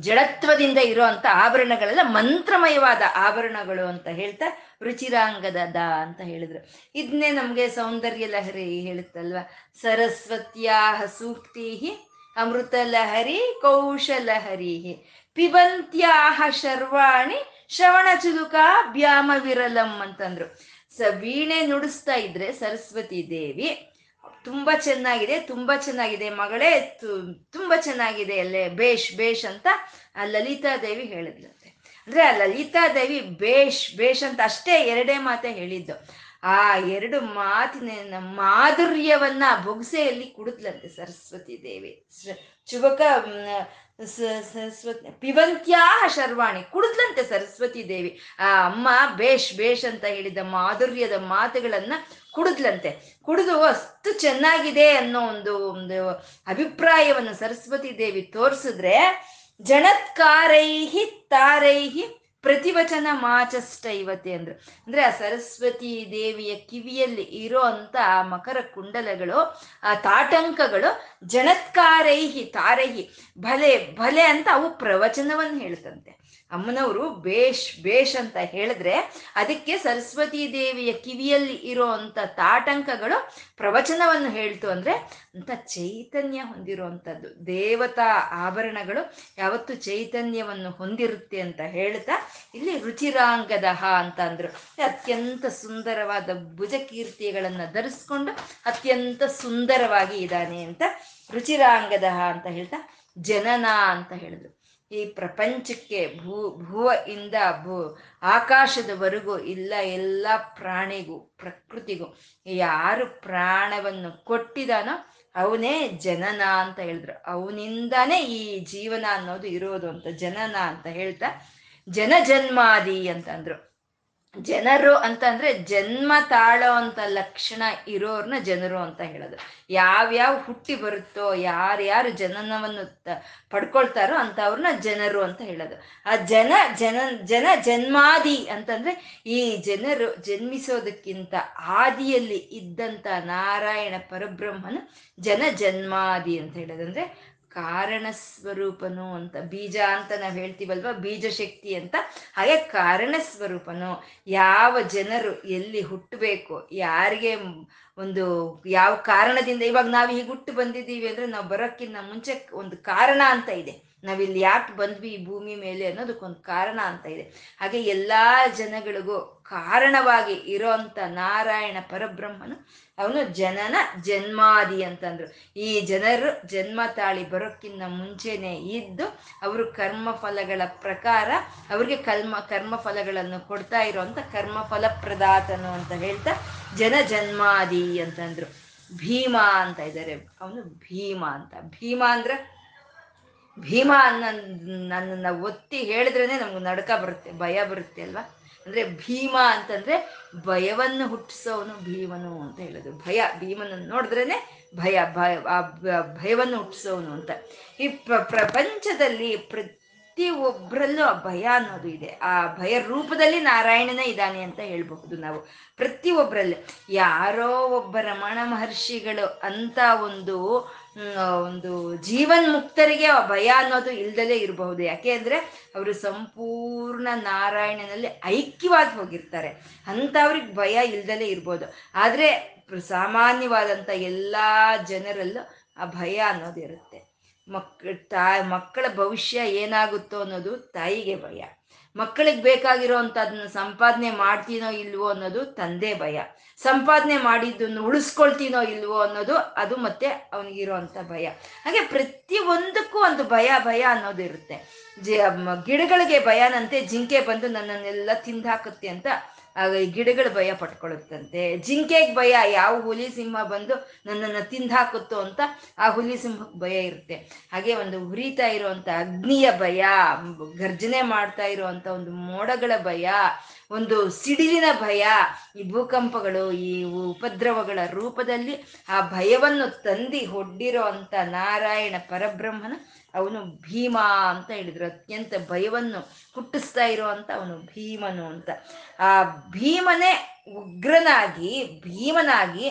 ಜಡತ್ವದಿಂದ ಇರುವಂತ ಆಭರಣಗಳೆಲ್ಲ ಮಂತ್ರಮಯವಾದ ಆಭರಣಗಳು ಅಂತ ಹೇಳ್ತಾ ರುಚಿರಾಂಗದ ದ ಅಂತ ಹೇಳಿದ್ರು. ಇದನ್ನೇ ನಮ್ಗೆ ಸೌಂದರ್ಯ ಲಹರಿ ಹೇಳುತ್ತಲ್ವ? ಸರಸ್ವತ್ಯಾಹ ಸೂಕ್ತಿಹಿ, ಅಮೃತ ಲಹರಿ ಕೌಶಲಹರಿ ಪಿಬಂತ್ಯಾಹ ಶರ್ವಾಣಿ, ಶ್ರವಣ ಚುಲುಕ ಬ್ಯಾಮ ವಿರಲಂ ಅಂತಂದ್ರು. ಸ ವೀಣೆ ನುಡಿಸ್ತಾ ಇದ್ರೆ ಸರಸ್ವತಿ ದೇವಿ ತುಂಬಾ ಚೆನ್ನಾಗಿದೆ ತುಂಬಾ ಚೆನ್ನಾಗಿದೆ ಮಗಳೇ ತುಂಬಾ ಚೆನ್ನಾಗಿದೆ ಅಲ್ಲೇ, ಬೇಷ್ ಬೇಷ್ ಅಂತ ಆ ಲಲಿತಾ ದೇವಿ ಹೇಳಿದ್ಲಂತೆ ಅಂದ್ರೆ ಆ ಲಲಿತಾ ದೇವಿ ಬೇಷ್ ಬೇಷ್ ಅಂತ ಅಷ್ಟೇ ಎರಡೇ ಮಾತೆ ಹೇಳಿದ್ದು. ಆ ಎರಡು ಮಾತಿನ ಮಾಧುರ್ಯವನ್ನ ಬೊಗ್ಸೆಯಲ್ಲಿ ಕುಡಿದ್ಲಂತೆ ಸರಸ್ವತಿ ದೇವಿ. ಚುಬಕ ಸರಸ್ವತಿ, ಪಿಬಂತ್ಯಾ ಶರ್ವಾಣಿ ಕುಡಿದ್ಲಂತೆ ಸರಸ್ವತಿ ದೇವಿ. ಆ, ಅಮ್ಮ, ಬೇಷ್ ಬೇಷ್ ಅಂತ ಹೇಳಿದ ಮಾಧುರ್ಯದ ಮಾತುಗಳನ್ನ ಕುಡಿದ್ಲಂತೆ. ಕುಡಿದು ಅಷ್ಟು ಚೆನ್ನಾಗಿದೆ ಅನ್ನೋ ಒಂದು ಒಂದು ಅಭಿಪ್ರಾಯವನ್ನು ಸರಸ್ವತಿ ದೇವಿ ತೋರಿಸಿದ್ರೆ, ಜನತ್ಕಾರೈಹಿ, ತಾರೈಹಿ ಪ್ರತಿವಚನ ಮಾಚಷ್ಟ ಇವತ್ತೆ ಅಂದ್ರು. ಅಂದ್ರೆ ಆ ಸರಸ್ವತಿ ದೇವಿಯ ಕಿವಿಯಲ್ಲಿ ಇರೋ ಅಂತ ಆ ಮಕರ ಕುಂಡಲಗಳು, ಆ ತಾಟಂಕಗಳು ಜನತ್ಕಾರೈಹಿ ತಾರೈಹಿ, ಭಲೆ ಭಲೆ ಅಂತ ಅವು ಪ್ರವಚನವನ್ನು ಹೇಳ್ತಂತೆ. ಅಮ್ಮನವರು ಬೇಷ್ ಬೇಷ್ ಅಂತ ಹೇಳಿದ್ರೆ ಅದಕ್ಕೆ ಸರಸ್ವತಿ ದೇವಿಯ ಕಿವಿಯಲ್ಲಿ ಇರೋ ಅಂತ ತಾಟಂಕಗಳು ಪ್ರವಚನವನ್ನು ಹೇಳ್ತು ಅಂದ್ರೆ ಅಂತ ಚೈತನ್ಯ ಹೊಂದಿರುವಂಥದ್ದು. ದೇವತಾ ಆಭರಣಗಳು ಯಾವತ್ತು ಚೈತನ್ಯವನ್ನು ಹೊಂದಿರುತ್ತೆ ಅಂತ ಹೇಳ್ತಾ ಇಲ್ಲಿ ರುಚಿರಾಂಗದಹ ಅಂತ ಅಂದ್ರು. ಅತ್ಯಂತ ಸುಂದರವಾದ ಭುಜಕೀರ್ತಿಗಳನ್ನು ಧರಿಸ್ಕೊಂಡು ಅತ್ಯಂತ ಸುಂದರವಾಗಿ ಇದ್ದಾನೆ ಅಂತ ರುಚಿರಾಂಗದಹ ಅಂತ ಹೇಳ್ತಾ ಜನನ ಅಂತ ಹೇಳಿದ್ರು. ಈ ಪ್ರಪಂಚಕ್ಕೆ ಭೂ ಭುವ ಇಂದ ಭೂ, ಆಕಾಶದವರೆಗೂ ಇಲ್ಲ ಎಲ್ಲ ಪ್ರಾಣಿಗೂ, ಪ್ರಕೃತಿಗೂ. ಯಾರು ಪ್ರಾಣವನ್ನು ಕೊಟ್ಟಿದಾನೋ ಅವನೇ ಜನನ ಅಂತ ಹೇಳಿದ್ರು. ಅವನಿಂದಾನೇ ಈ ಜೀವನ ಅನ್ನೋದು ಇರೋದು ಅಂತ ಜನನ ಅಂತ ಹೇಳ್ತಾ, ಜನ ಜನ್ಮಾದಿ ಅಂತಂದ್ರು ಜನರು ಅಂತ ಅಂದ್ರೆ ಜನ್ಮ ತಾಳೋ ಅಂತ ಲಕ್ಷಣ ಇರೋರ್ನ ಜನರು ಅಂತ ಹೇಳೋದು. ಯಾವ್ಯಾವ ಹುಟ್ಟಿ ಬರುತ್ತೋ, ಯಾರ್ಯಾರು ಜನನವನ್ನು ಪಡ್ಕೊಳ್ತಾರೋ ಅಂತವ್ರನ್ನ ಜನರು ಅಂತ ಹೇಳೋದು. ಆ ಜನ ಜನ ಜನ ಜನ್ಮಾದಿ ಅಂತಂದ್ರೆ ಈ ಜನರು ಜನ್ಮಿಸೋದಕ್ಕಿಂತ ಆದಿಯಲ್ಲಿ ಇದ್ದಂತ ನಾರಾಯಣ ಪರಬ್ರಹ್ಮನು ಜನ ಜನ್ಮಾದಿ ಅಂತ ಹೇಳೋದು. ಅಂದ್ರೆ ಕಾರಣ ಸ್ವರೂಪನು ಅಂತ, ಬೀಜ ಅಂತ ನಾವು ಹೇಳ್ತೀವಲ್ವ? ಬೀಜ ಶಕ್ತಿ ಅಂತ. ಹಾಗೆ ಕಾರಣ ಸ್ವರೂಪನು, ಯಾವ ಜನರು ಎಲ್ಲಿ ಹುಟ್ಟಬೇಕು, ಯಾರಿಗೆ ಒಂದು ಯಾವ ಕಾರಣದಿಂದ ಇವಾಗ ನಾವು ಹೀಗೆ ಹುಟ್ಟು ಬಂದಿದ್ದೀವಿ ಅಂದ್ರೆ ನಾವು ಬರೋಕ್ಕಿಂತ ಮುಂಚೆ ಒಂದು ಕಾರಣ ಅಂತ ಇದೆ. ನಾವಿಲ್ಲಿ ಯಾಕೆ ಬಂದ್ವಿ ಈ ಭೂಮಿ ಮೇಲೆ ಅನ್ನೋದಕ್ಕೊಂದು ಕಾರಣ ಅಂತ ಇದೆ. ಹಾಗೆ ಎಲ್ಲ ಜನಗಳಿಗೂ ಕಾರಣವಾಗಿ ಇರೋಂಥ ನಾರಾಯಣ ಪರಬ್ರಹ್ಮನು ಅವನು ಜನನ ಜನ್ಮಾದಿ ಅಂತಂದ್ರು. ಈ ಜನರು ಜನ್ಮ ತಾಳಿ ಬರೋಕ್ಕಿಂತ ಮುಂಚೆನೆ ಇದ್ದು ಅವರು ಕರ್ಮಫಲಗಳ ಪ್ರಕಾರ ಅವ್ರಿಗೆ ಕರ್ಮ ಕರ್ಮಫಲಗಳನ್ನು ಕೊಡ್ತಾ ಇರೋಂಥ ಕರ್ಮಫಲ ಪ್ರದಾತನು ಅಂತ ಹೇಳ್ತಾ ಜನ ಜನ್ಮಾದಿ ಅಂತಂದ್ರು. ಭೀಮ ಅಂತ ಇದ್ದಾರೆ ಅವನು ಭೀಮ ಅಂತ. ಭೀಮ ಅಂದ್ರೆ ಭೀಮ ಅನ್ನ ನನ್ನನ್ನು ಒತ್ತಿ ಹೇಳಿದ್ರೇನೆ ನಮ್ಗೆ ನಡ್ಕ ಬರುತ್ತೆ, ಭಯ ಬರುತ್ತೆ ಅಲ್ವಾ? ಅಂದ್ರೆ ಭೀಮ ಅಂತಂದ್ರೆ ಭಯವನ್ನು ಹುಟ್ಟಿಸೋನು ಭೀಮನು ಅಂತ ಹೇಳೋದು. ಭಯ, ಭೀಮನನ್ನು ನೋಡಿದ್ರೇನೆ ಭಯ ಭಯ ಭಯವನ್ನು ಹುಟ್ಟಿಸೋನು ಅಂತ. ಈ ಪ್ರಪಂಚದಲ್ಲಿ ಪ್ರತಿ ಒಬ್ಬರಲ್ಲೂ ಆ ಭಯ ಅನ್ನೋದು ಇದೆ. ಆ ಭಯ ರೂಪದಲ್ಲಿ ನಾರಾಯಣನೇ ಇದ್ದಾನೆ ಅಂತ ಹೇಳಬಹುದು ನಾವು. ಪ್ರತಿ ಒಬ್ಬರಲ್ಲಿ ಯಾರೋ ಒಬ್ಬ ರಮಣ ಮಹರ್ಷಿಗಳು ಅಂತ ಒಂದು ಒಂದು ಜೀವನ್ ಮುಕ್ತರಿಗೆ ಭಯ ಅನ್ನೋದು ಇಲ್ದಲೇ ಇರಬಹುದು. ಯಾಕೆ ಅಂದ್ರೆ ಅವರು ಸಂಪೂರ್ಣ ನಾರಾಯಣನಲ್ಲಿ ಐಕ್ಯವಾಗಿ ಹೋಗಿರ್ತಾರೆ. ಅಂಥವ್ರಿಗೆ ಭಯ ಇಲ್ದಲೇ ಇರ್ಬೋದು. ಆದ್ರೆ ಸಾಮಾನ್ಯವಾದಂಥ ಎಲ್ಲಾ ಜನರಲ್ಲೂ ಆ ಭಯ ಅನ್ನೋದು ಇರುತ್ತೆ. ಮಕ್, ತಾ, ಮಕ್ಕಳ ಭವಿಷ್ಯ ಏನಾಗುತ್ತೋ ಅನ್ನೋದು ತಾಯಿಗೆ ಭಯ. ಮಕ್ಕಳಿಗೆ ಬೇಕಾಗಿರೋ ಅಂತದನ್ನ ಸಂಪಾದನೆ ಮಾಡ್ತೀನೋ ಇಲ್ವೋ ಅನ್ನೋದು ತಂದೆ ಭಯ. ಸಂಪಾದನೆ ಮಾಡಿದ್ದನ್ನು ಉಳಿಸ್ಕೊಳ್ತೀನೋ ಇಲ್ವೋ ಅನ್ನೋದು ಅದು ಮತ್ತೆ ಅವನಿಗಿರೋ ಅಂತ ಭಯ. ಹಾಗೆ ಪ್ರತಿ ಒಂದಕ್ಕೂ ಒಂದು ಭಯ ಭಯ ಅನ್ನೋದು ಇರುತ್ತೆ. ಜ ಗಿಡಗಳಿಗೆ ಭಯನಂತೆ ಜಿಂಕೆ ಬಂದು ನನ್ನನ್ನೆಲ್ಲ ತಿಂದಾಕುತ್ತೆ ಅಂತ ಗಿಡಗಳು ಭಯ ಪಟ್ಕೊಳ್ಳುತ್ತಂತೆ ಜಿಂಕೆಗೆ ಭಯ, ಯಾವ ಹುಲಿ ಸಿಂಹ ಬಂದು ನನ್ನನ್ನು ತಿಂದಾಕುತ್ತೋ ಅಂತ ಆ ಹುಲಿ ಸಿಂಹಕ್ಕೆ ಭಯ ಇರುತ್ತೆ. ಹಾಗೆ ಒಂದು ಹುರಿತಾ ಇರುವಂತ ಅಗ್ನಿಯ ಭಯ, ಗರ್ಜನೆ ಮಾಡ್ತಾ ಇರುವಂಥ ಒಂದು ಮೋಡಗಳ ಭಯ ಒಂದು ಸಿಡಿಲಿನ ಭಯ, ಈ ಭೂಕಂಪಗಳು, ಈ ಉಪದ್ರವಗಳ ರೂಪದಲ್ಲಿ ಆ ಭಯವನ್ನು ತಂದಿ ಹೊಡ್ಡಿರೋ ಅಂತ ನಾರಾಯಣ ಪರಬ್ರಹ್ಮನ ಅವನು ಭೀಮ ಅಂತ ಹೇಳಿದ್ರು. ಅತ್ಯಂತ ಭಯವನ್ನು ಹುಟ್ಟಿಸ್ತಾ ಇರುವಂತ ಅವನು ಭೀಮನು ಅಂತ. ಆ ಭೀಮನೇ ಉಗ್ರನಾಗಿ, ಭೀಮನಾಗಿ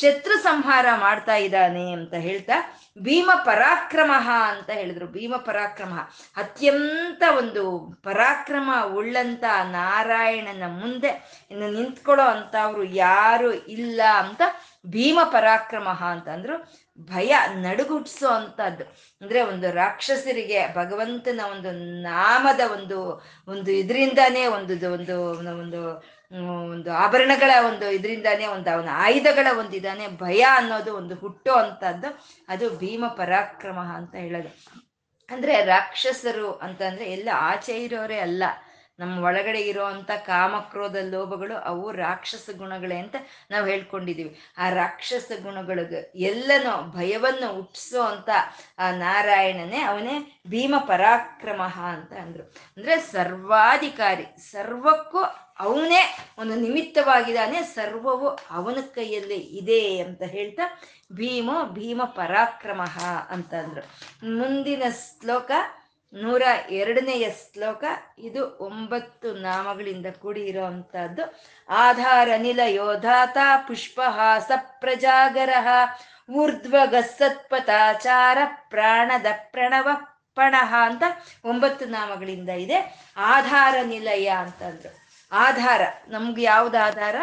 ಶತ್ರು ಸಂಹಾರ ಮಾಡ್ತಾ ಇದ್ದಾನೆ ಅಂತ ಹೇಳ್ತಾ ಭೀಮ ಪರಾಕ್ರಮ ಅಂತ ಹೇಳಿದ್ರು. ಭೀಮ ಪರಾಕ್ರಮ. ಅತ್ಯಂತ ಒಂದು ಪರಾಕ್ರಮ ಉಳ್ಳಂತ ನಾರಾಯಣನ ಮುಂದೆ ಇನ್ನು ನಿಂತ್ಕೊಳ್ಳೋ ಅಂತವ್ರು ಯಾರು ಇಲ್ಲ ಅಂತ ಭೀಮ ಪರಾಕ್ರಮ ಅಂತ ಅಂದ್ರು. ಭಯ ನಡುಗುಟ್ಸೋ ಅಂತದ್ದು. ಅಂದ್ರೆ ಒಂದು ರಾಕ್ಷಸರಿಗೆ, ಭಗವಂತನ ಒಂದು ನಾಮದ ಒಂದು ಒಂದು ಇದರಿಂದಾನೇ ಒಂದು ಒಂದು ಒಂದು ಒಂದು ಆಭರಣಗಳ ಒಂದು ಇದರಿಂದಾನೇ ಒಂದು ಅವನ ಆಯುಧಗಳ ಒಂದು ಇದಾನೆ ಭಯ ಅನ್ನೋದು ಒಂದು ಹುಟ್ಟೋ ಅಂತದ್ದು ಅದು ಭೀಮ ಪರಾಕ್ರಮ ಅಂತ ಹೇಳೋದು. ಅಂದ್ರೆ ರಾಕ್ಷಸರು ಅಂತಂದ್ರೆ ಎಲ್ಲ ಆಚೆ ಇರೋರೇ ಅಲ್ಲ. ನಮ್ಮ ಒಳಗಡೆ ಇರೋವಂಥ ಕಾಮಕ್ರೋಧ ಲೋಭಗಳು ಅವು ರಾಕ್ಷಸ ಗುಣಗಳೇ ಅಂತ ನಾವು ಹೇಳ್ಕೊಂಡಿದೀವಿ. ಆ ರಾಕ್ಷಸ ಗುಣಗಳಿಗೆ ಎಲ್ಲನೂ ಭಯವನ್ನು ಹುಟ್ಟಿಸೋ ಅಂತ ಆ ನಾರಾಯಣನೇ ಅವನೇ ಭೀಮ ಪರಾಕ್ರಮ ಅಂತ ಅಂದ್ರು. ಅಂದ್ರೆ ಸರ್ವಾಧಿಕಾರಿ, ಸರ್ವಕ್ಕೂ ಅವನೇ ಒಂದು ನಿಮಿತ್ತವಾಗಿದ್ದಾನೆ, ಸರ್ವವು ಅವನ ಕೈಯಲ್ಲೇ ಇದೆ ಅಂತ ಹೇಳ್ತಾ ಭೀಮ ಭೀಮ ಪರಾಕ್ರಮ ಅಂತಂದ್ರು ಮುಂದಿನ ಶ್ಲೋಕ ನೂರ ಎರಡನೆಯ ಶ್ಲೋಕ, ಇದು ಒಂಬತ್ತು ನಾಮಗಳಿಂದ ಕೂಡಿ ಇರುವಂತಹದ್ದು ಆಧಾರ ನಿಲ ಯೋಧಾತ ಪುಷ್ಪಹಾಸ ಪ್ರಜಾಗರ ಊರ್ಧ್ವ ಗಸ್ಸತ್ಪತಾಚಾರ ಪ್ರಾಣದ ಪ್ರಣವ ಪಣಹ ಅಂತ ಒಂಬತ್ತು ನಾಮಗಳಿಂದ ಇದೆ. ಆಧಾರ ನಿಲಯ ಅಂತಂದ್ರು ಆಧಾರ, ನಮ್ಗೆ ಯಾವ್ದು ಆಧಾರ?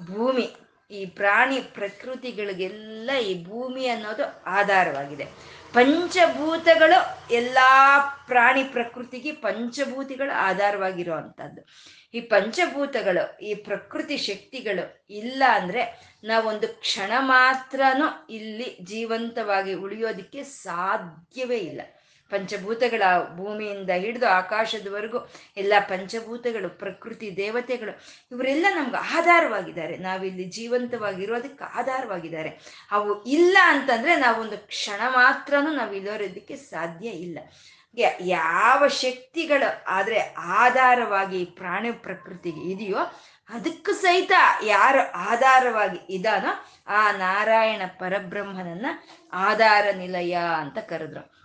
ಭೂಮಿ. ಈ ಪ್ರಾಣಿ ಪ್ರಕೃತಿಗಳಿಗೆಲ್ಲ ಈ ಭೂಮಿ ಅನ್ನೋದು ಆಧಾರವಾಗಿದೆ. ಪಂಚಭೂತಗಳು ಎಲ್ಲ ಪ್ರಾಣಿ ಪ್ರಕೃತಿಗೆ ಪಂಚಭೂತಿಗಳು ಆಧಾರವಾಗಿರುವಂಥದ್ದು ಈ ಪಂಚಭೂತಗಳು, ಈ ಪ್ರಕೃತಿ ಶಕ್ತಿಗಳು ಇಲ್ಲ ಅಂದ್ರೆ ನಾವೊಂದು ಕ್ಷಣ ಮಾತ್ರನೂ ಇಲ್ಲಿ ಜೀವಂತವಾಗಿ ಉಳಿಯೋದಿಕ್ಕೆ ಸಾಧ್ಯವೇ ಇಲ್ಲ. ಪಂಚಭೂತಗಳ ಭೂಮಿಯಿಂದ ಹಿಡಿದು ಆಕಾಶದವರೆಗೂ ಎಲ್ಲ ಪಂಚಭೂತಗಳು, ಪ್ರಕೃತಿ ದೇವತೆಗಳು, ಇವರೆಲ್ಲ ನಮ್ಗೆ ಆಧಾರವಾಗಿದ್ದಾರೆ. ನಾವಿಲ್ಲಿ ಜೀವಂತವಾಗಿರೋದಕ್ಕೆ ಆಧಾರವಾಗಿದ್ದಾರೆ. ಅವು ಇಲ್ಲ ಅಂತಂದ್ರೆ ನಾವೊಂದು ಕ್ಷಣ ಮಾತ್ರನೂ ನಾವು ಇಲ್ಲೋರೋದಕ್ಕೆ ಸಾಧ್ಯ ಇಲ್ಲ. ಯಾವ ಶಕ್ತಿಗಳು ಆದರೆ ಆಧಾರವಾಗಿ ಪ್ರಾಣಿ ಪ್ರಕೃತಿಗೆ ಇದೆಯೋ ಅದಕ್ಕೂ ಸಹಿತ ಯಾರು ಆಧಾರವಾಗಿ ಇದಾನೋ ಆ ನಾರಾಯಣ ಪರಬ್ರಹ್ಮನನ್ನ ಆಧಾರ ನಿಲಯ ಅಂತ ಕರೆದ್ರು.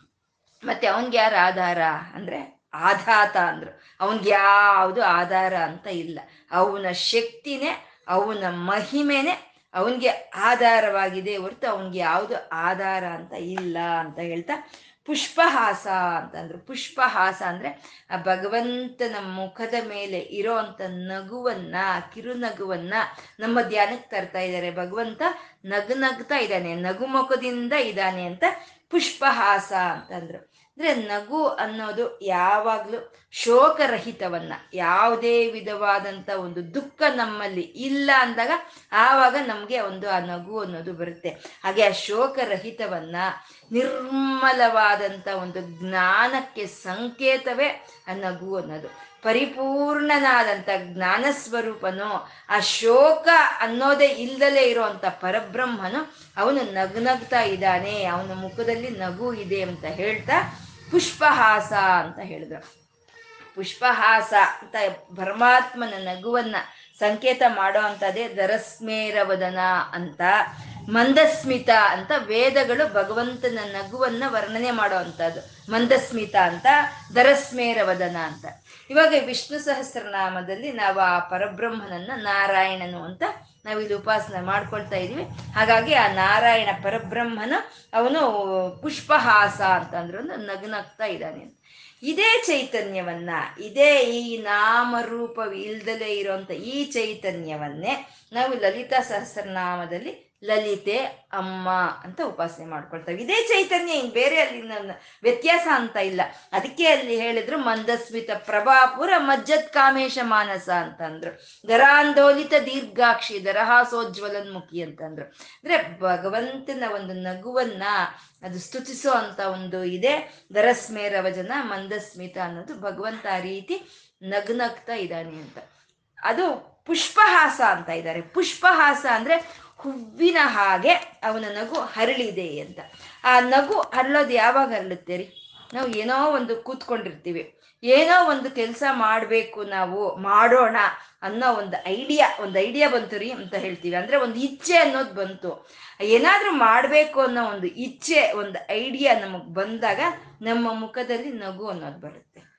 ಮತ್ತೆ ಅವನ್ಗೆ ಯಾರು ಆಧಾರ ಅಂದ್ರೆ ಆಧಾತ ಅಂದ್ರು. ಅವನ್ಗೆ ಯಾವುದು ಆಧಾರ ಅಂತ ಇಲ್ಲ. ಅವನ ಶಕ್ತಿನೇ, ಅವನ ಮಹಿಮೆನೆ ಅವನಿಗೆ ಆಧಾರವಾಗಿದೆ ಹೊರತು ಅವನಿಗೆ ಯಾವುದು ಆಧಾರ ಅಂತ ಇಲ್ಲ ಅಂತ ಹೇಳ್ತಾ ಪುಷ್ಪಹಾಸ ಅಂತಂದ್ರು ಪುಷ್ಪಹಾಸ ಅಂದ್ರೆ ಆ ಭಗವಂತನ ಮುಖದ ಮೇಲೆ ಇರೋ ಅಂತ ನಗುವನ್ನ, ಕಿರುನಗುವನ್ನ ನಮ್ಮ ಧ್ಯಾನಕ್ಕೆ ತರ್ತಾ ಇದ್ದಾರೆ ಭಗವಂತ ನಗು ನಗ್ತಾ ಇದ್ದಾನೆ ನಗುಮುಖದಿಂದ ಇದ್ದಾನೆ ಅಂತ ಪುಷ್ಪಹಾಸ ಅಂತಂದ್ರು ಅಂದ್ರೆ ನಗು ಅನ್ನೋದು ಯಾವಾಗ್ಲೂ ಶೋಕರಹಿತವನ್ನ, ಯಾವುದೇ ವಿಧವಾದಂತ ಒಂದು ದುಃಖ ನಮ್ಮಲ್ಲಿ ಇಲ್ಲ ಅಂದಾಗ ಆವಾಗ ನಮ್ಗೆ ಒಂದು ಆ ನಗು ಅನ್ನೋದು ಬರುತ್ತೆ. ಹಾಗೆ ಆ ಶೋಕರಹಿತವನ್ನ, ನಿರ್ಮಲವಾದಂತ ಒಂದು ಜ್ಞಾನಕ್ಕೆ ಸಂಕೇತವೇ ಆ ನಗು ಅನ್ನೋದು. ಪರಿಪೂರ್ಣನಾದಂಥ ಜ್ಞಾನ ಸ್ವರೂಪನು ಆ ಶೋಕ ಅನ್ನೋದೇ ಇಲ್ದಲೇ ಇರೋವಂಥ ಪರಬ್ರಹ್ಮನು, ಅವನು ನಗ್ನಗ್ತಾ ಇದ್ದಾನೆ, ಅವನ ಮುಖದಲ್ಲಿ ನಗು ಇದೆ ಅಂತ ಹೇಳ್ತಾ ಪುಷ್ಪಹಾಸ ಅಂತ ಹೇಳಿದ್ರು. ಪುಷ್ಪಹಾಸ ಅಂತ ಪರಮಾತ್ಮನ ನಗುವನ್ನ ಸಂಕೇತ ಮಾಡೋ ಅಂಥದ್ದೇ ದರಸ್ಮೇರವದನ ಅಂತ, ಮಂದಸ್ಮಿತ ಅಂತ ವೇದಗಳು ಭಗವಂತನ ನಗುವನ್ನ ವರ್ಣನೆ ಮಾಡೋ ಅಂಥದ್ದು ಮಂದಸ್ಮಿತ ಅಂತ ದರಸ್ಮೇರವದನ ಅಂತ. ಇವಾಗ ವಿಷ್ಣು ಸಹಸ್ರನಾಮದಲ್ಲಿ ನಾವು ಆ ಪರಬ್ರಹ್ಮನನ್ನ ನಾರಾಯಣನು ಅಂತ ನಾವು ಇಲ್ಲಿ ಉಪಾಸನೆ ಮಾಡ್ಕೊಳ್ತಾ ಇದೀವಿ. ಹಾಗಾಗಿ ಆ ನಾರಾಯಣ ಪರಬ್ರಹ್ಮನ ಅವನು ಪುಷ್ಪಹಾಸ ಅಂತ ಒಂದು ನಗ್ನಾಗ್ತಾ ಇದ್ದಾನೆ ಇದೇ ಚೈತನ್ಯವನ್ನ, ಇದೇ ಈ ನಾಮರೂಪ ಇಲ್ದಲೇ ಇರುವಂತ ಈ ಚೈತನ್ಯವನ್ನೇ ನಾವು ಲಲಿತಾ ಸಹಸ್ರನಾಮದಲ್ಲಿ ಲಲಿತೆ, ಅಮ್ಮ ಅಂತ ಉಪಾಸನೆ ಮಾಡ್ಕೊಳ್ತಾವೆ ಇದೇ ಚೈತನ್ಯ ಇನ್ ಬೇರೆ ಅಲ್ಲಿ ವ್ಯತ್ಯಾಸ ಅಂತ ಇಲ್ಲ. ಅದಕ್ಕೆ ಅಲ್ಲಿ ಹೇಳಿದ್ರು ಮಂದಸ್ಮಿತ ಪ್ರಭಾಪುರ ಮಜ್ಜತ್ ಕಾಮೇಶ ಮಾನಸ ಅಂತಂದ್ರು. ದರಾಂದೋಲಿತ ದೀರ್ಘಾಕ್ಷಿ ದರಹಾಸೋಜ್ವಲನ್ಮುಖಿ ಅಂತಂದ್ರು. ಅಂದ್ರೆ ಭಗವಂತನ ಒಂದು ನಗುವನ್ನ ಅದು ಸ್ತುತಿಸೋ ಅಂತ ಒಂದು ಇದೆ. ದರಸ್ಮೇರವಜನ ಮಂದಸ್ಮಿತ ಅನ್ನೋದು ಭಗವಂತ ಆ ರೀತಿ ನಗ್ನಗ್ತಾ ಇದ್ದಾನೆ ಅಂತ. ಅದು ಪುಷ್ಪಹಾಸ ಅಂತ ಇದ್ದಾರೆ. ಪುಷ್ಪಹಾಸ ಅಂದ್ರೆ ಹೂವಿನ ಹಾಗೆ ಅವನ ನಗು ಹರಳಿದೆ ಅಂತ. ಆ ನಗು ಹರಳೋದು ಯಾವಾಗ ಹರಳುತ್ತೆ ರೀ ನಾವು ಏನೋ ಒಂದು ಕೂತ್ಕೊಂಡಿರ್ತೀವಿ. ಏನೋ ಒಂದು ಕೆಲಸ ಮಾಡಬೇಕು ನಾವು, ಮಾಡೋಣ ಅನ್ನೋ ಒಂದು ಐಡಿಯಾ ಒಂದು ಐಡಿಯಾ ಬಂತು ರೀ ಅಂತ ಹೇಳ್ತೀವಿ. ಅಂದರೆ ಒಂದು ಇಚ್ಛೆ ಅನ್ನೋದು ಬಂತು. ಏನಾದರೂ ಮಾಡಬೇಕು ಅನ್ನೋ ಒಂದು ಇಚ್ಛೆ, ಒಂದು ಐಡಿಯಾ ನಮಗೆ ಬಂದಾಗ ನಮ್ಮ ಮುಖದಲ್ಲಿ ನಗು ಅನ್ನೋದು ಬರುತ್ತೆ.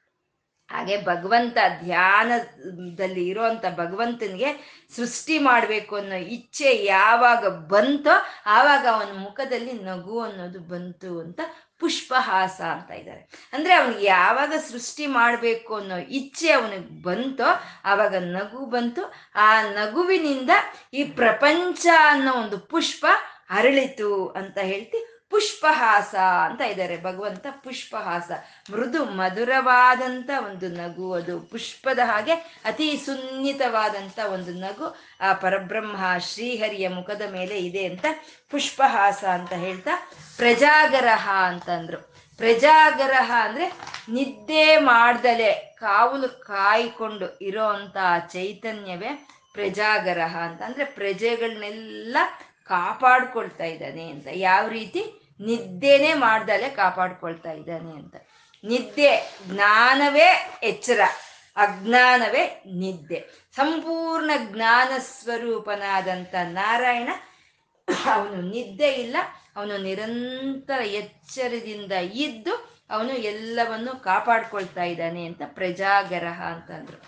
ಹಾಗೆ ಭಗವಂತ ಧ್ಯಾನದಲ್ಲಿ ಇರೋಂಥ ಭಗವಂತನಿಗೆ ಸೃಷ್ಟಿ ಮಾಡಬೇಕು ಅನ್ನೋ ಇಚ್ಛೆ ಯಾವಾಗ ಬಂತೋ ಆವಾಗ ಅವನ ಮುಖದಲ್ಲಿ ನಗು ಅನ್ನೋದು ಬಂತು ಅಂತ ಪುಷ್ಪಹಾಸ ಅಂತ ಇದ್ದಾರೆ. ಅಂದ್ರೆ ಅವನಿಗೆ ಯಾವಾಗ ಸೃಷ್ಟಿ ಮಾಡಬೇಕು ಅನ್ನೋ ಇಚ್ಛೆ ಅವನಿಗೆ ಬಂತೋ ಆವಾಗ ನಗು ಬಂತು. ಆ ನಗುವಿನಿಂದ ಈ ಪ್ರಪಂಚ ಅನ್ನೋ ಒಂದು ಪುಷ್ಪ ಅರಳಿತು ಅಂತ ಹೇಳ್ತಿ ಪುಷ್ಪಹಾಸ ಅಂತ ಇದ್ದಾರೆ ಭಗವಂತ ಪುಷ್ಪಹಾಸ. ಮೃದು ಮಧುರವಾದಂಥ ಒಂದು ನಗು. ಅದು ಪುಷ್ಪದ ಹಾಗೆ ಅತಿ ಸುನ್ನಿತವಾದಂಥ ಒಂದು ನಗು. ಆ ಪರಬ್ರಹ್ಮ ಶ್ರೀಹರಿಯ ಮುಖದ ಮೇಲೆ ಇದೆ ಅಂತ ಪುಷ್ಪಹಾಸ ಅಂತ ಹೇಳ್ತಾ ಪ್ರಜಾಗರಹ ಅಂತಂದ್ರು ಪ್ರಜಾಗರಹ ಅಂದ್ರೆ ನಿದ್ದೆ ಮಾಡ್ದಲೆ, ಕಾವಲು ಕಾಯ್ಕೊಂಡು ಇರೋ ಚೈತನ್ಯವೇ ಪ್ರಜಾಗರಹ ಅಂತ. ಅಂದ್ರೆ ಪ್ರಜೆಗಳನ್ನೆಲ್ಲ ಕಾಪಾಡ್ಕೊಳ್ತಾ ಇದ್ದಾನೆ ಅಂತ. ಯಾವ ರೀತಿ? ನಿದ್ದೆನೆ ಮಾಡ್ದಲೆ ಕಾಪಾಡ್ಕೊಳ್ತಾ ಇದ್ದಾನೆ ಅಂತ. ನಿದ್ದೆ, ಜ್ಞಾನವೇ ಎಚ್ಚರ, ಅಜ್ಞಾನವೇ ನಿದ್ದೆ. ಸಂಪೂರ್ಣ ಜ್ಞಾನ ಸ್ವರೂಪನಾದಂಥ ನಾರಾಯಣ ಅವನು ನಿದ್ದೆ ಇಲ್ಲ, ಅವನು ನಿರಂತರ ಎಚ್ಚರದಿಂದ ಇದ್ದು ಅವನು ಎಲ್ಲವನ್ನು ಕಾಪಾಡ್ಕೊಳ್ತಾ ಇದ್ದಾನೆ ಅಂತ ಪ್ರಜಾಗರಹ ಅಂತಂದ್ರು.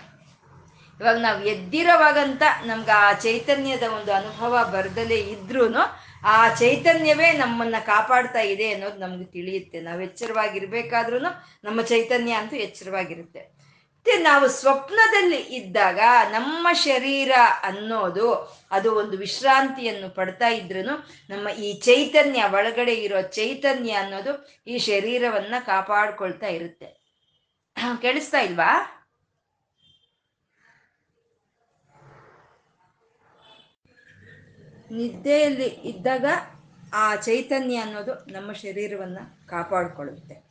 ಇವಾಗ ನಾವು ಎದ್ದಿರೋವಾಗಂತ ನಮ್ಗೆ ಆ ಚೈತನ್ಯದ ಒಂದು ಅನುಭವ ಬರ್ದಲೇ ಇದ್ರೂ ಆ ಚೈತನ್ಯವೇ ನಮ್ಮನ್ನ ಕಾಪಾಡ್ತಾ ಇದೆ ಅನ್ನೋದು ನಮ್ಗೆ ತಿಳಿಯುತ್ತೆ. ನಾವು ಎಚ್ಚರವಾಗಿರ್ಬೇಕಾದ್ರೂ ನಮ್ಮ ಚೈತನ್ಯ ಅಂತೂ ಎಚ್ಚರವಾಗಿರುತ್ತೆ. ಮತ್ತೆ ನಾವು ಸ್ವಪ್ನದಲ್ಲಿ ಇದ್ದಾಗ ನಮ್ಮ ಶರೀರ ಅನ್ನೋದು ಅದು ಒಂದು ವಿಶ್ರಾಂತಿಯನ್ನು ಪಡ್ತಾ ಇದ್ರು ನಮ್ಮ ಈ ಚೈತನ್ಯ, ಒಳಗಡೆ ಇರೋ ಚೈತನ್ಯ ಅನ್ನೋದು ಈ ಶರೀರವನ್ನ ಕಾಪಾಡ್ಕೊಳ್ತಾ ಇರುತ್ತೆ. ಕೇಳಿಸ್ತಾ ಇಲ್ವಾ? ನಿದ್ದೆಯಲ್ಲಿ ಇದ್ದಾಗ ಆ ಚೈತನ್ಯ ಅನ್ನೋದು ನಮ್ಮ ಶರೀರವನ್ನು ಕಾಪಾಡಿಕೊಳ್ಳುತ್ತೆ.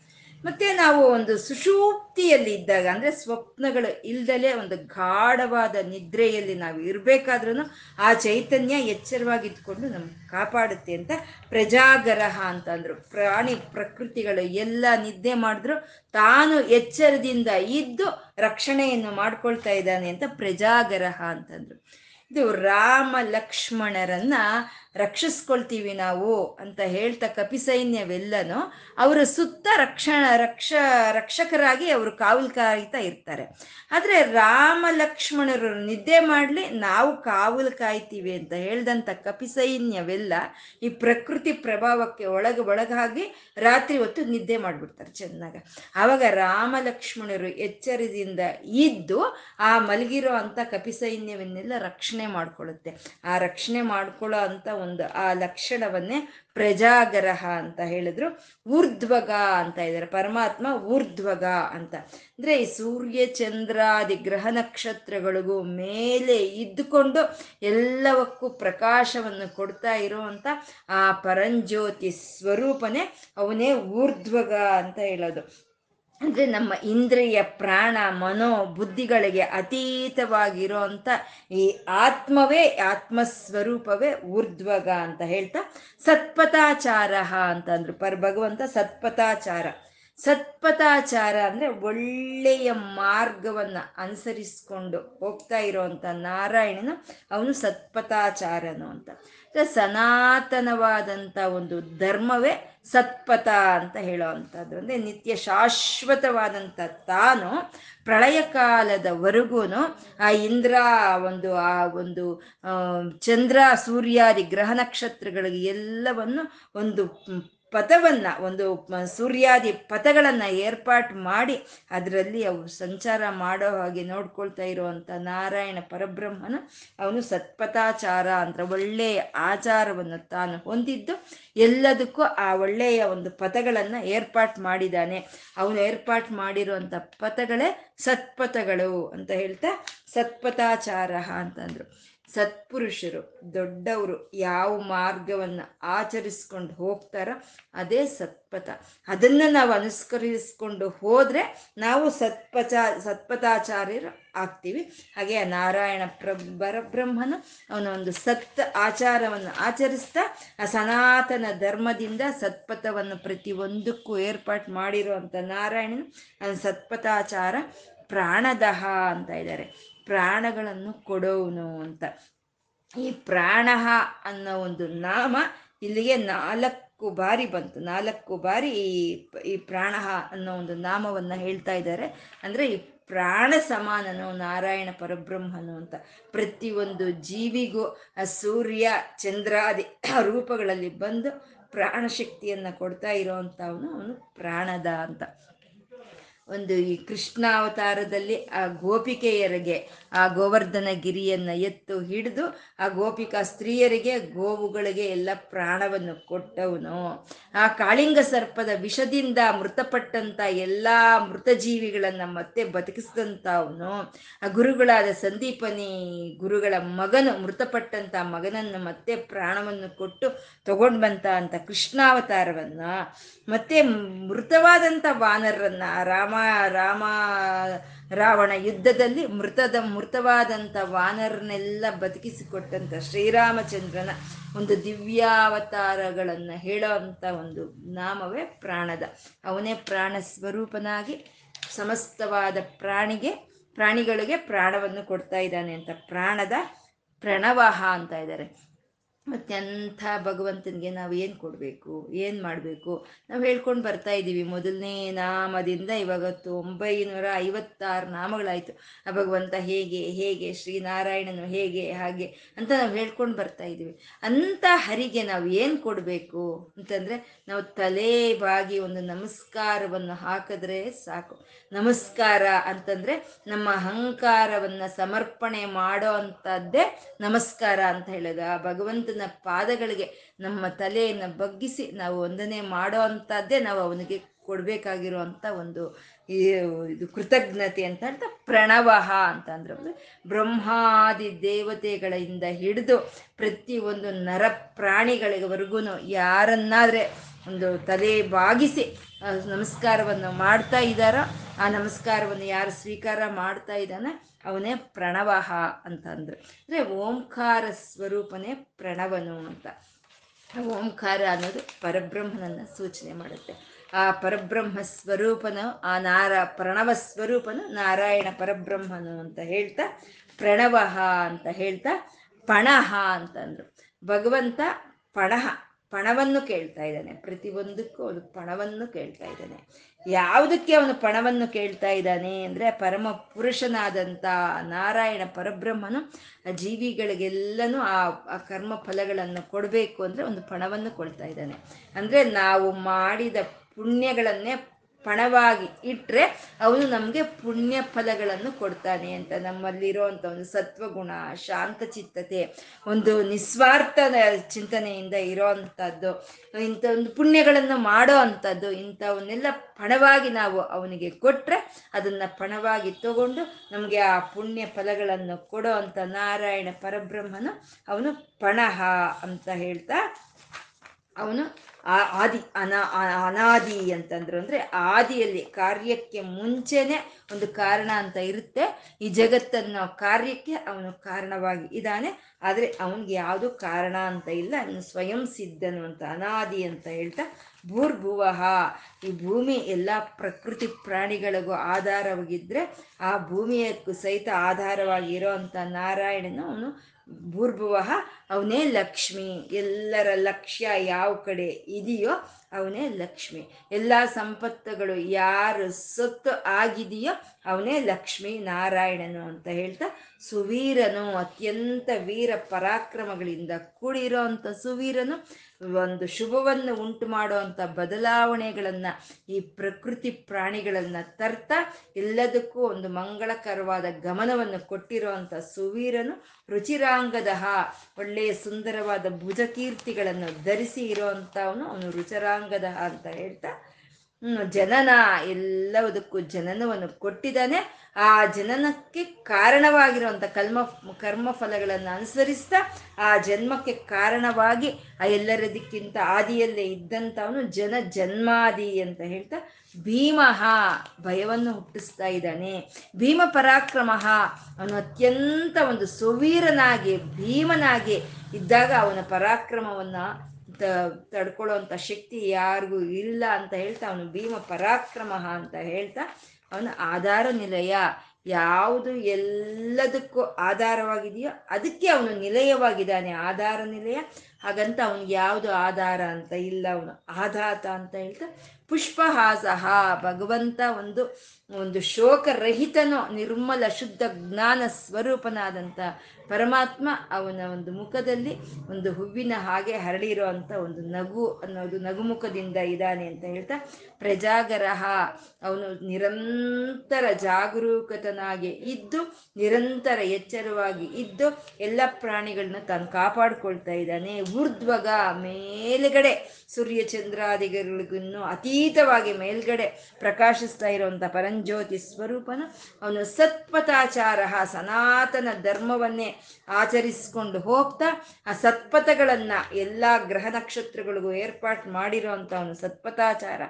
ಮತ್ತೆ ನಾವು ಒಂದು ಸುಷೂಪ್ತಿಯಲ್ಲಿ ಇದ್ದಾಗ ಅಂದರೆ ಸ್ವಪ್ನಗಳು ಇಲ್ದಲೆ ಒಂದು ಗಾಢವಾದ ನಿದ್ರೆಯಲ್ಲಿ ನಾವು ಇರಬೇಕಾದ್ರೂ ಆ ಚೈತನ್ಯ ಎಚ್ಚರವಾಗಿದ್ಕೊಂಡು ನಮ್ಗೆ ಕಾಪಾಡುತ್ತೆ ಅಂತ ಪ್ರಜಾಗರಹ ಅಂತಂದ್ರು ಪ್ರಾಣಿ ಪ್ರಕೃತಿಗಳು ಎಲ್ಲ ನಿದ್ದೆ ಮಾಡಿದ್ರು, ತಾನು ಎಚ್ಚರದಿಂದ ಇದ್ದು ರಕ್ಷಣೆಯನ್ನು ಮಾಡ್ಕೊಳ್ತಾ ಇದ್ದಾನೆ ಅಂತ ಪ್ರಜಾಗರಹ ಅಂತಂದ್ರು ಇದು ರಾಮ ಲಕ್ಷ್ಮಣರನ್ನ ರಕ್ಷಿಸ್ಕೊಳ್ತೀವಿ ನಾವು ಅಂತ ಹೇಳ್ತಾ ಕಪಿಸೈನ್ಯವೆಲ್ಲನೂ ಅವರ ಸುತ್ತ ರಕ್ಷ ರಕ್ಷ, ರಕ್ಷಕರಾಗಿ ಅವರು ಕಾವಲು ಕಾಯ್ತಾ ಇರ್ತಾರೆ. ಆದರೆ ರಾಮ ಲಕ್ಷ್ಮಣರು ನಿದ್ದೆ ಮಾಡಲಿ ನಾವು ಕಾವಲು ಕಾಯ್ತೀವಿ ಅಂತ ಹೇಳ್ದಂಥ ಕಪಿಸೈನ್ಯವೆಲ್ಲ ಈ ಪ್ರಕೃತಿ ಪ್ರಭಾವಕ್ಕೆ ಒಳಗೆ ಒಳಗಾಗಿ ರಾತ್ರಿ ಹೊತ್ತು ನಿದ್ದೆ ಮಾಡಿಬಿಡ್ತಾರೆ ಚೆನ್ನಾಗ. ಆವಾಗ ರಾಮ ಲಕ್ಷ್ಮಣರು ಎಚ್ಚರದಿಂದ ಇದ್ದು ಆ ಮಲಗಿರೋ ಅಂಥ ಕಪಿಸೈನ್ಯವನ್ನೆಲ್ಲ ರಕ್ಷಣೆ ಮಾಡ್ಕೊಳ್ಳುತ್ತೆ. ಆ ರಕ್ಷಣೆ ಮಾಡ್ಕೊಳ್ಳೋ ಅಂತ ಒಂದು ಆ ಲಕ್ಷಣವನ್ನೇ ಪ್ರಜಾಗರಹ ಅಂತ ಹೇಳಿದ್ರು. ಊರ್ಧ್ವಗ ಅಂತ ಇದ್ದಾರೆ. ಪರಮಾತ್ಮ ಊರ್ಧ್ವಗ ಅಂತ. ಅಂದ್ರೆ ಈ ಸೂರ್ಯ ಚಂದ್ರಾದಿ ಗ್ರಹ ನಕ್ಷತ್ರಗಳಿಗೂ ಮೇಲೆ ಇದ್ದುಕೊಂಡು ಎಲ್ಲವಕ್ಕೂ ಪ್ರಕಾಶವನ್ನು ಕೊಡ್ತಾ ಇರುವಂತ ಆ ಪರಂಜ್ಯೋತಿ ಸ್ವರೂಪನೇ ಅವನೇ ಊರ್ಧ್ವಗ ಅಂತ ಹೇಳೋದು. ಅಂದ್ರೆ ನಮ್ಮ ಇಂದ್ರಿಯ, ಪ್ರಾಣ, ಮನೋ ಬುದ್ಧಿಗಳಿಗೆ ಅತೀತವಾಗಿರೋಂಥ ಈ ಆತ್ಮವೇ, ಆತ್ಮಸ್ವರೂಪವೇ ಊರ್ಧ್ವಗ ಅಂತ ಹೇಳ್ತಾ ಸತ್ಪಥಾಚಾರ ಅಂತಂದ್ರು ಪರ್ ಭಗವಂತ ಸತ್ಪಥಾಚಾರ. ಸತ್ಪಥಾಚಾರ ಅಂದ್ರೆ ಒಳ್ಳೆಯ ಮಾರ್ಗವನ್ನ ಅನುಸರಿಸ್ಕೊಂಡು ಹೋಗ್ತಾ ಇರೋವಂಥ ನಾರಾಯಣನು ಅವನು ಸತ್ಪಥಾಚಾರನು ಅಂತ. ಸನಾತನವಾದಂಥ ಒಂದು ಧರ್ಮವೇ ಸತ್ಪಥ ಅಂತ ಹೇಳೋವಂಥದ್ದು ಅಂದರೆ ನಿತ್ಯ ಶಾಶ್ವತವಾದಂಥ ತಾನು ಪ್ರಳಯ ಕಾಲದವರೆಗೂ ಆ ಇಂದ್ರ, ಒಂದು, ಆ ಒಂದು ಚಂದ್ರ, ಸೂರ್ಯಾದಿ ಗ್ರಹ ನಕ್ಷತ್ರಗಳಿಗೆ ಎಲ್ಲವನ್ನು ಒಂದು ಪಥವನ್ನ, ಒಂದು ಸೂರ್ಯಾದಿ ಪಥಗಳನ್ನ ಏರ್ಪಾಟ್ ಮಾಡಿ ಅದರಲ್ಲಿ ಅವು ಸಂಚಾರ ಮಾಡೋ ಹಾಗೆ ನೋಡ್ಕೊಳ್ತಾ ಇರುವಂತ ನಾರಾಯಣ ಪರಬ್ರಹ್ಮನು ಅವನು ಸತ್ಪಥಾಚಾರ ಅಂತ, ಒಳ್ಳೆಯ ಆಚಾರವನ್ನು ತಾನು ಹೊಂದಿದ್ದು ಎಲ್ಲದಕ್ಕೂ ಆ ಒಳ್ಳೆಯ ಒಂದು ಪಥಗಳನ್ನು ಏರ್ಪಾಟ್ ಮಾಡಿದ್ದಾನೆ. ಅವನು ಏರ್ಪಾಟ್ ಮಾಡಿರುವಂತ ಪಥಗಳೇ ಸತ್ಪಥಗಳು ಅಂತ ಹೇಳ್ತಾ ಸತ್ಪಥಾಚಾರ ಅಂತಂದ್ರು. ಸತ್ಪುರುಷರು, ದೊಡ್ಡವರು ಯಾವ ಮಾರ್ಗವನ್ನು ಆಚರಿಸ್ಕೊಂಡು ಹೋಗ್ತಾರೋ ಅದೇ ಸತ್ಪಥ. ಅದನ್ನ ನಾವು ಅನುಸ್ಕರಿಸ್ಕೊಂಡು ಹೋದರೆ ನಾವು ಸತ್ಪಥ ಸತ್ಪಥಾಚಾರ್ಯರು ಆಗ್ತೀವಿ. ಹಾಗೆ ನಾರಾಯಣ ಪ್ರ ಪರಬ್ರಹ್ಮನು ಅವನ ಒಂದು ಸತ್ ಆಚಾರವನ್ನು ಆಚರಿಸ್ತಾ ಆ ಸನಾತನ ಧರ್ಮದಿಂದ ಸತ್ಪಥವನ್ನು ಪ್ರತಿಯೊಂದಕ್ಕೂ ಏರ್ಪಾಟ್ ಮಾಡಿರುವಂಥ ನಾರಾಯಣನು ಸತ್ಪಥಾಚಾರ ಪ್ರಾಣದಹ ಅಂತ ಇದ್ದಾರೆ. ಪ್ರಾಣಗಳನ್ನು ಕೊಡೋನು ಅಂತ. ಈ ಪ್ರಾಣ ಅನ್ನೋ ಒಂದು ನಾಮ ಇಲ್ಲಿಗೆ ನಾಲ್ಕು ಬಾರಿ ಬಂತು. ನಾಲ್ಕು ಬಾರಿ ಈ ಈ ಪ್ರಾಣ ಅನ್ನೋ ಒಂದು ನಾಮವನ್ನು ಹೇಳ್ತಾ ಇದ್ದಾರೆ. ಅಂದರೆ ಈ ಪ್ರಾಣ ಸಮಾನನು, ನಾರಾಯಣ ಪರಬ್ರಹ್ಮನು ಅಂತ. ಪ್ರತಿಯೊಂದು ಜೀವಿಗೂ ಸೂರ್ಯ ಚಂದ್ರಾದಿ ರೂಪಗಳಲ್ಲಿ ಬಂದು ಪ್ರಾಣ ಶಕ್ತಿಯನ್ನ ಕೊಡ್ತಾ ಇರೋವಂಥವನು ಅವನು ಪ್ರಾಣದ ಅಂತ. ಒಂದು ಈ ಕೃಷ್ಣಾವತಾರದಲ್ಲಿ ಆ ಗೋಪಿಕೆಯರಿಗೆ ಆ ಗೋವರ್ಧನ ಗಿರಿಯನ್ನ ಎತ್ತು ಹಿಡಿದು ಆ ಗೋಪಿಕಾ ಸ್ತ್ರೀಯರಿಗೆ ಗೋವುಗಳಿಗೆ ಎಲ್ಲ ಪ್ರಾಣವನ್ನು ಕೊಟ್ಟವನು. ಆ ಕಾಳಿಂಗ ಸರ್ಪದ ವಿಷದಿಂದ ಮೃತಪಟ್ಟಂತ ಎಲ್ಲ ಮೃತ ಜೀವಿಗಳನ್ನ ಮತ್ತೆ ಬದುಕಿಸಿದಂತ ಅವನು ಆ ಗುರುಗಳಾದ ಸಂದೀಪನಿ ಗುರುಗಳ ಮಗನು ಮೃತಪಟ್ಟಂತ ಮಗನನ್ನು ಮತ್ತೆ ಪ್ರಾಣವನ್ನು ಕೊಟ್ಟು ತಗೊಂಡ್ ಬಂತ ಅಂತ ಕೃಷ್ಣಾವತಾರವನ್ನ ಮತ್ತೆ ಮೃತವಾದಂಥ ವಾನರನ್ನ ರಾಮ ರಾಮ ರಾವಣ ಯುದ್ಧದಲ್ಲಿ ಮೃತದ ಮೃತವಾದಂಥ ವಾನರನ್ನೆಲ್ಲ ಬದುಕಿಸಿಕೊಟ್ಟಂಥ ಶ್ರೀರಾಮಚಂದ್ರನ ಒಂದು ದಿವ್ಯಾವತಾರಗಳನ್ನು ಹೇಳೋ ಅಂತ ಒಂದು ನಾಮವೇ ಪ್ರಾಣದ. ಅವನೇ ಪ್ರಾಣ ಸ್ವರೂಪನಾಗಿ ಸಮಸ್ತವಾದ ಪ್ರಾಣಿಗೆ, ಪ್ರಾಣಿಗಳಿಗೆ ಪ್ರಾಣವನ್ನು ಕೊಡ್ತಾ ಇದ್ದಾನೆ ಅಂತ, ಪ್ರಾಣದ ಪ್ರಣವಹ ಅಂತ ಇದ್ದಾರೆ. ಅತ್ಯಂಥ ಭಗವಂತನಿಗೆ ನಾವು ಏನು ಕೊಡಬೇಕು, ಏನು ಮಾಡಬೇಕು? ನಾವು ಹೇಳ್ಕೊಂಡು ಬರ್ತಾ ಇದ್ದೀವಿ ಮೊದಲನೇ ನಾಮದಿಂದ ಇವಾಗತ್ತು ಒಂಬೈನೂರ ಐವತ್ತಾರು ನಾಮಗಳಾಯಿತು. ಆ ಭಗವಂತ ಹೇಗೆ ಹೇಗೆ, ಶ್ರೀನಾರಾಯಣನು ಹೇಗೆ, ಹಾಗೆ ಅಂತ ನಾವು ಹೇಳ್ಕೊಂಡು ಬರ್ತಾ ಇದ್ದೀವಿ ಅಂಥ ಹರಿಗೆ ನಾವು ಏನು ಕೊಡಬೇಕು ಅಂತಂದರೆ, ನಾವು ತಲೆ, ಬಾಗಿ ಒಂದು ನಮಸ್ಕಾರವನ್ನು ಹಾಕಿದ್ರೆ ಸಾಕು. ನಮಸ್ಕಾರ ಅಂತಂದರೆ, ನಮ್ಮ ಅಹಂಕಾರವನ್ನು ಸಮರ್ಪಣೆ ಮಾಡೋ ಅಂಥದ್ದೇ ನಮಸ್ಕಾರ ಅಂತ ಹೇಳೋದು. ಆ ಭಗವಂತನ ಪಾದಗಳಿಗೆ ನಮ್ಮ ತಲೆಯನ್ನು ಬಗ್ಗಿಸಿ ನಾವು ವಂದನೆ ಮಾಡೋ ಅಂಥದ್ದೇ ನಾವು ಅವನಿಗೆ ಕೊಡಬೇಕಾಗಿರುವಂಥ ಒಂದು ಇದು ಕೃತಜ್ಞತೆ ಅಂತ ಹೇಳ್ತಾ ಪ್ರಣವಹ ಅಂತ ಅಂದ್ರೆ ಬ್ರಹ್ಮಾದಿ ದೇವತೆಗಳಿಂದ ಹಿಡಿದು ಪ್ರತಿಯೊಂದು ನರ ಪ್ರಾಣಿಗಳಿಗೆವರೆಗೂ ಯಾರನ್ನಾದರೆ ಒಂದು ತಲೆ ಬಾಗಿಸಿ ನಮಸ್ಕಾರವನ್ನು ಮಾಡ್ತಾ ಇದ್ದಾರೋ? ಆ ನಮಸ್ಕಾರವನ್ನು ಯಾರು ಸ್ವೀಕಾರ ಮಾಡ್ತಾ ಇದ್ದಾನೆ? ಅವನೇ ಪ್ರಣವಹ ಅಂತ ಅಂದ್ರು ಅಂದರೆ ಓಂಕಾರ ಸ್ವರೂಪನೇ ಪ್ರಣವನು ಅಂತ. ಓಂಕಾರ ಅನ್ನೋದು ಪರಬ್ರಹ್ಮನನ್ನು ಸೂಚನೆ ಮಾಡುತ್ತೆ. ಆ ಪರಬ್ರಹ್ಮ ಸ್ವರೂಪನು, ಆ ನಾರ, ಪ್ರಣವ ಸ್ವರೂಪನು ನಾರಾಯಣ ಪರಬ್ರಹ್ಮನು ಅಂತ ಹೇಳ್ತಾ ಪ್ರಣವಹ ಅಂತ ಹೇಳ್ತಾ ಪಣಹ ಅಂತಂದರು. ಭಗವಂತ ಪಣಹ ಪಣವನ್ನು ಕೇಳ್ತಾ ಇದ್ದಾನೆ. ಪ್ರತಿಯೊಂದಕ್ಕೂ ಅವನು ಪಣವನ್ನು ಕೇಳ್ತಾ ಇದ್ದಾನೆ. ಯಾವುದಕ್ಕೆ ಅವನು ಪಣವನ್ನು ಕೇಳ್ತಾ ಇದ್ದಾನೆ ಅಂದರೆ ಪರಮ ಪುರುಷನಾದಂಥ ನಾರಾಯಣ ಪರಬ್ರಹ್ಮನು ಜೀವಿಗಳಿಗೆಲ್ಲನೂ ಆ ಆ ಕರ್ಮ ಫಲಗಳನ್ನು ಕೊಡಬೇಕು ಅಂದರೆ ಒಂದು ಪಣವನ್ನು ಕೊಡ್ತಾ ಇದ್ದಾನೆ. ಅಂದರೆ ನಾವು ಮಾಡಿದ ಪುಣ್ಯಗಳನ್ನೇ ಪಣವಾಗಿ ಇಟ್ಟರೆ ಅವನು ನಮಗೆ ಪುಣ್ಯ ಫಲಗಳನ್ನು ಕೊಡ್ತಾನೆ ಅಂತ ನಮ್ಮಲ್ಲಿರುವಂಥ ಒಂದು ಸತ್ವಗುಣ ಶಾಂತಚಿತ್ತತೆ ಒಂದು ನಿಸ್ವಾರ್ಥ ಚಿಂತನೆಯಿಂದ ಇರೋ ಅಂಥದ್ದು ಇಂಥ ಒಂದು ಪುಣ್ಯಗಳನ್ನು ಮಾಡೋ ಅಂಥದ್ದು ಇಂಥವನ್ನೆಲ್ಲ ಪಣವಾಗಿ ನಾವು ಅವನಿಗೆ ಕೊಟ್ಟರೆ ಅದನ್ನು ಪಣವಾಗಿ ತಗೊಂಡು ನಮಗೆ ಆ ಪುಣ್ಯ ಫಲಗಳನ್ನು ಕೊಡೋ ಅಂತ ನಾರಾಯಣ ಪರಬ್ರಹ್ಮನು ಅವನು ಪಣಹ ಅಂತ ಹೇಳ್ತಾ ಅವನು ಆ ಆದಿ ಅನಾ ಅನಾದಿ ಅಂತಂದ್ರು ಅಂದರೆ ಆದಿಯಲ್ಲಿ ಕಾರ್ಯಕ್ಕೆ ಮುಂಚೆನೆ ಒಂದು ಕಾರಣ ಅಂತ ಇರುತ್ತೆ. ಈ ಜಗತ್ತನ್ನು ಕಾರ್ಯಕ್ಕೆ ಅವನು ಕಾರಣವಾಗಿ ಇದ್ದಾನೆ. ಆದರೆ ಅವನಿಗೆ ಯಾವುದು ಕಾರಣ ಅಂತ ಇಲ್ಲ. ಅವನು ಸ್ವಯಂ ಸಿದ್ಧನು ಅಂತ, ಅನಾದಿ ಅಂತ ಹೇಳ್ತಾ ಭೂರ್ಭುವಃ. ಈ ಭೂಮಿ ಎಲ್ಲ ಪ್ರಕೃತಿ ಪ್ರಾಣಿಗಳಿಗೂ ಆಧಾರವಾಗಿದ್ದರೆ ಆ ಭೂಮಿಯಕ್ಕೂ ಸಹಿತ ಆಧಾರವಾಗಿ ಇರೋ ಅಂಥ ನಾರಾಯಣನು ಅವನು ಭೂರ್ಭುವಃ ಅವನೇ ಲಕ್ಷ್ಮಿ. ಎಲ್ಲರ ಲಕ್ಷ್ಯ ಯಾವ ಕಡೆ ಇದೆಯೋ ಅವನೇ ಲಕ್ಷ್ಮಿ. ಎಲ್ಲ ಸಂಪತ್ತುಗಳು ಯಾರು ಸೊತ್ತು ಆಗಿದೆಯೋ ಅವನೇ ಲಕ್ಷ್ಮಿ ನಾರಾಯಣನು ಅಂತ ಹೇಳ್ತಾ ಸುವೀರನು ಅತ್ಯಂತ ವೀರ ಪರಾಕ್ರಮಗಳಿಂದ ಕೂಡಿರೋ ಅಂಥ ಸುವೀರನು ಒಂದು ಶುಭವನ್ನು ಉಂಟು ಮಾಡುವಂಥ ಬದಲಾವಣೆಗಳನ್ನು, ಈ ಪ್ರಕೃತಿ ಪ್ರಾಣಿಗಳನ್ನು ತರ್ತಾ, ಎಲ್ಲದಕ್ಕೂ ಒಂದು ಮಂಗಳಕರವಾದ ಗಮನವನ್ನು ಕೊಟ್ಟಿರುವಂಥ ಸುವೀರನು ರುಚಿರಾಂಗದಹ, ಒಳ್ಳೆಯ ಸುಂದರವಾದ ಭುಜಕೀರ್ತಿಗಳನ್ನು ಧರಿಸಿ ಇರುವಂಥವನು ಅವನು ರುಚಿರಾಂಗದ ಅಂತ ಹೇಳ್ತಾ ಜನನ ಎಲ್ಲದಕ್ಕೂ ಜನನವನ್ನು ಕೊಟ್ಟಿದ್ದಾನೆ. ಆ ಜನನಕ್ಕೆ ಕಾರಣವಾಗಿರುವಂಥ ಕಲ್ಮ ಕರ್ಮ ಫಲಗಳನ್ನು ಅನುಸರಿಸ್ತಾ ಆ ಜನ್ಮಕ್ಕೆ ಕಾರಣವಾಗಿ ಆ ಎಲ್ಲರದಕ್ಕಿಂತ ಆದಿಯಲ್ಲೇ ಇದ್ದಂಥವನು ಜನ ಜನ್ಮಾದಿ ಅಂತ ಹೇಳ್ತಾ ಭೀಮಃ ಭಯವನ್ನು ಹುಟ್ಟಿಸ್ತಾ ಇದ್ದಾನೆ. ಭೀಮ ಪರಾಕ್ರಮ ಅವನು ಅತ್ಯಂತ ಒಂದು ಸುವೀರನಾಗಿ, ಭೀಮನಾಗಿ ಇದ್ದಾಗ ಅವನ ಪರಾಕ್ರಮವನ್ನು ತ ತಡ್ಕೊಳ್ಳೋವಂಥ ಶಕ್ತಿ ಯಾರಿಗೂ ಇಲ್ಲ ಅಂತ ಹೇಳ್ತಾ ಅವನು, ಭೀಮ ಪರಾಕ್ರಮ ಅಂತ ಹೇಳ್ತಾ ಅವನ ಆಧಾರ ನಿಲಯ ಯಾವುದು ಎಲ್ಲದಕ್ಕೂ ಆಧಾರವಾಗಿದೆಯೋ ಅದಕ್ಕೆ ಅವನು ನಿಲಯವಾಗಿದ್ದಾನೆ, ಆಧಾರ ನಿಲಯ. ಹಾಗಂತ ಅವನಿಗೆ ಯಾವುದು ಆಧಾರ ಅಂತ ಇಲ್ಲ, ಅವನು ಆಧಾತ ಅಂತ ಹೇಳ್ತಾ ಪುಷ್ಪಹಾಸಹ ಭಗವಂತ ಒಂದು ಒಂದು ಶೋಕರಹಿತನೋ ನಿರ್ಮಲ ಶುದ್ಧ ಜ್ಞಾನ ಸ್ವರೂಪನಾದಂಥ ಪರಮಾತ್ಮ ಅವನ ಒಂದು ಮುಖದಲ್ಲಿ ಒಂದು ಹೂವಿನ ಹಾಗೆ ಹರಳಿರೋ ಅಂಥ ಒಂದು ನಗು ಅನ್ನೋದು ನಗುಮುಖದಿಂದ ಇದ್ದಾನೆ ಅಂತ ಹೇಳ್ತಾ, ಪ್ರಜಾಗರಹ. ಅವನು ನಿರಂತರ ಜಾಗರೂಕತನಾಗಿ ಇದ್ದು, ನಿರಂತರ ಎಚ್ಚರವಾಗಿ ಇದ್ದು, ಎಲ್ಲ ಪ್ರಾಣಿಗಳನ್ನ ತಾನು ಕಾಪಾಡ್ಕೊಳ್ತಾ ಇದ್ದಾನೆ. ಊರ್ಧ್ವಗ ಮೇಲುಗಡೆ ಸೂರ್ಯ ಚಂದ್ರಾದಿಗಳಿಗೂ ಅತೀತವಾಗಿ ಮೇಲ್ಗಡೆ ಪ್ರಕಾಶಿಸ್ತಾ ಇರುವಂಥ ಪರಂಜ್ಯೋತಿ ಸ್ವರೂಪನ ಅವನು ಸತ್ಪಥಾಚಾರ ಸನಾತನ ಧರ್ಮವನ್ನೇ ಆಚರಿಸ್ಕೊಂಡು ಹೋಗ್ತಾ ಆ ಸತ್ಪಥಗಳನ್ನ ಎಲ್ಲ ಗ್ರಹ ನಕ್ಷತ್ರಗಳಿಗೂ ಏರ್ಪಾಟ್ ಮಾಡಿರೋ ಅವನು ಸತ್ಪಥಾಚಾರ.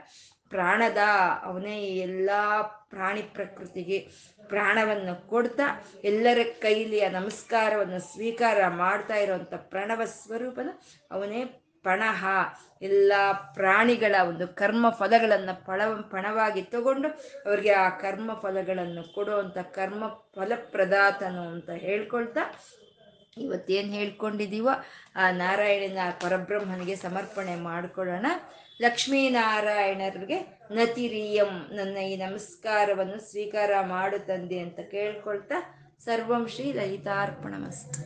ಪ್ರಾಣದ ಅವನೇ ಎಲ್ಲ ಪ್ರಾಣಿ ಪ್ರಕೃತಿಗೆ ಪ್ರಾಣವನ್ನು ಕೊಡ್ತಾ ಎಲ್ಲರ ಕೈಲಿಯ ನಮಸ್ಕಾರವನ್ನು ಸ್ವೀಕಾರ ಮಾಡ್ತಾ ಇರುವಂಥ ಪ್ರಣವ ಸ್ವರೂಪನ ಅವನೇ ಪಣಹ ಎಲ್ಲ ಪ್ರಾಣಿಗಳ ಒಂದು ಕರ್ಮ ಫಲಗಳನ್ನು ಪಣ ಪಣವಾಗಿ ತಗೊಂಡು ಅವ್ರಿಗೆ ಆ ಕರ್ಮ ಫಲಗಳನ್ನು ಕೊಡುವಂಥ ಕರ್ಮ ಫಲಪ್ರದಾತನು ಅಂತ ಹೇಳ್ಕೊಳ್ತಾ ಇವತ್ತೇನು ಹೇಳ್ಕೊಂಡಿದ್ದೀವೋ ಆ ನಾರಾಯಣನ ಪರಬ್ರಹ್ಮನಿಗೆ ಸಮರ್ಪಣೆ ಮಾಡಿಕೊಳ್ಳೋಣ. ಲಕ್ಷ್ಮೀನಾರಾಯಣರಿಗೆ ನತಿರಿಯಂ ನನ್ನ ಈ ನಮಸ್ಕಾರವನ್ನು ಸ್ವೀಕಾರ ಮಾಡು ಅಂತ ಕೇಳ್ಕೊಳ್ತಾ ಸರ್ವಂ ಶ್ರೀ ಲಲಿತಾರ್ಪಣಮಸ್ತು.